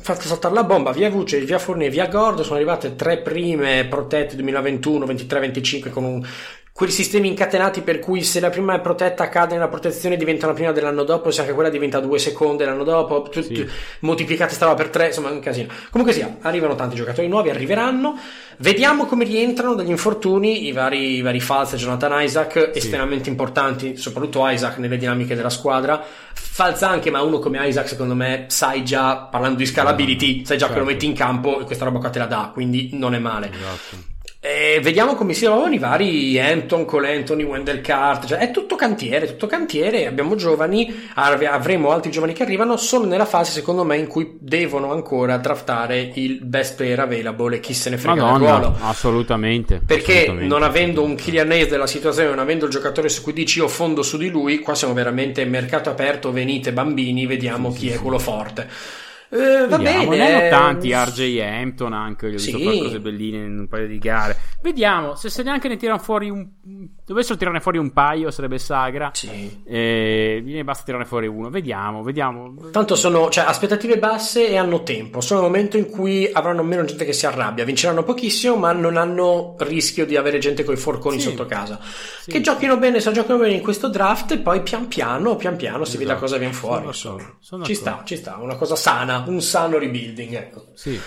fate saltare la bomba, via Vuce, via Fournier, via Gordo, sono arrivate tre prime protette 2021, 23, 25 con un quei sistemi incatenati per cui se la prima è protetta cade nella protezione diventa la prima dell'anno dopo se anche quella diventa due seconde l'anno dopo tu- Sì. tu- moltiplicate sta roba per tre insomma è un casino comunque sia arrivano tanti giocatori nuovi arriveranno vediamo come rientrano dagli infortuni i vari, i vari Falz e Jonathan Isaac estremamente importanti soprattutto Isaac nelle dinamiche della squadra Falz anche ma uno come Isaac secondo me sai già parlando di scalability sai già che lo Certo. metti in campo e questa roba qua te la dà quindi non è male Esatto. E vediamo come si trovano i vari Hampton, Cole Anthony, Wendell Cart, cioè è tutto cantiere, tutto cantiere, abbiamo giovani, av- avremo altri giovani che arrivano, sono nella fase secondo me in cui devono ancora draftare il best player available e chi se ne frega Madonna, ruolo. assolutamente. Perché assolutamente. non avendo un Kylian Hayes della situazione, non avendo il giocatore su cui dici io fondo su di lui, qua siamo veramente mercato aperto, venite bambini, vediamo chi è quello forte. Eh, va Vediamo, bene. ne hanno eh, tanti, RJ Hampton anche, gli ho visto Sì. cose belline in un paio di gare. Vediamo, se, se neanche ne tirano fuori un... Dovessero tirarne fuori un paio sarebbe sagra. Sì. Eh, ne basta tirarne fuori uno. Vediamo, vediamo. Tanto sono cioè, aspettative basse e hanno tempo. Sono il momento in cui avranno meno gente che si arrabbia. Vinceranno pochissimo, ma non hanno rischio di avere gente con i forconi Sì. sotto casa. Sì, che giochino bene, se giochino bene in questo draft, e poi pian piano, pian piano si Esatto. vede cosa viene fuori. Sono sono ci d'accordo. sta, ci sta. Una cosa sana, un sano rebuilding. Ecco. Sì.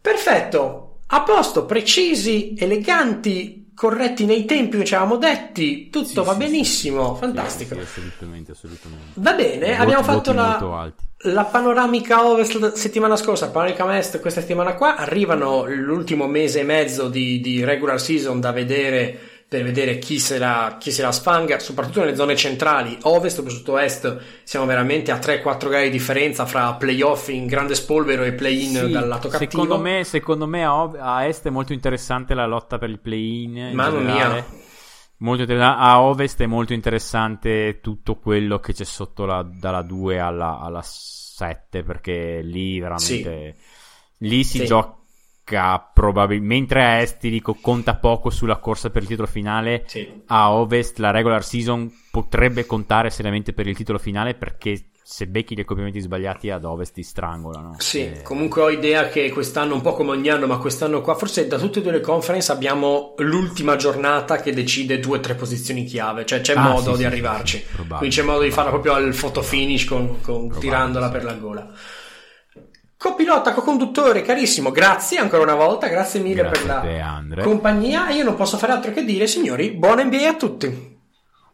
Perfetto, a posto, precisi, eleganti, corretti nei tempi che ci avevamo detti. Tutto Sì, va sì, benissimo, fantastico. Assolutamente, assolutamente. Va bene, Voti- abbiamo fatto la, la panoramica ovest settimana scorsa, panoramica est questa settimana qua, arrivano l'ultimo mese e mezzo di, di regular season da vedere per vedere chi se, la, chi se la sfanga, soprattutto nelle zone centrali, ovest, soprattutto est, siamo veramente a 3-4 gare di differenza fra playoff in grande spolvero e play-in Sì, dal lato cattivo. secondo me, secondo me a, ov- a est è molto interessante la lotta per il play-in. in Mamma mia. Molto inter- a ovest è molto interessante tutto quello che c'è sotto la- dalla 2 alla, alla 7 perché lì veramente lì si Sì. gioca probabilmente mentre a est ti dico conta poco sulla corsa per il titolo finale Sì. a ovest la regular season potrebbe contare seriamente per il titolo finale perché se becchi gli accoppiamenti sbagliati ad ovest ti strangolano Sì, Eh, comunque ho idea che quest'anno, un po' come ogni anno, ma quest'anno qua, forse da tutte e due le conference abbiamo l'ultima giornata che decide due o tre posizioni chiave, cioè c'è Ah, modo sì, di sì, arrivarci. Quindi c'è modo di farla proprio al photo finish con, con- tirandola per la gola. Copilota, co-conduttore, carissimo, grazie ancora una volta, grazie mille Grazie per la te, compagnia. Io non posso fare altro che dire, signori, buona NBA a tutti.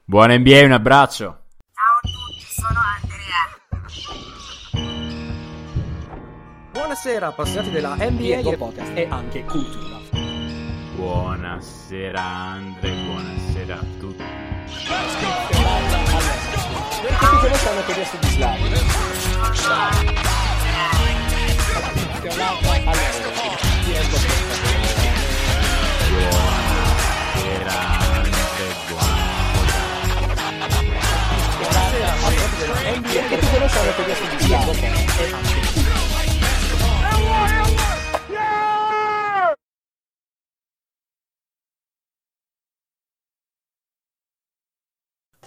buona NBA un abbraccio Ciao a tutti, sono Andrea. Buonasera, appassionati della NBA del podcast e anche cultura. Buonasera Andre, buonasera a tutti. Perché tutti voi sanno che adesso di Slavio. Buonasera Andre, buonasera. Perché tutti voi sanno che adesso di Slavio.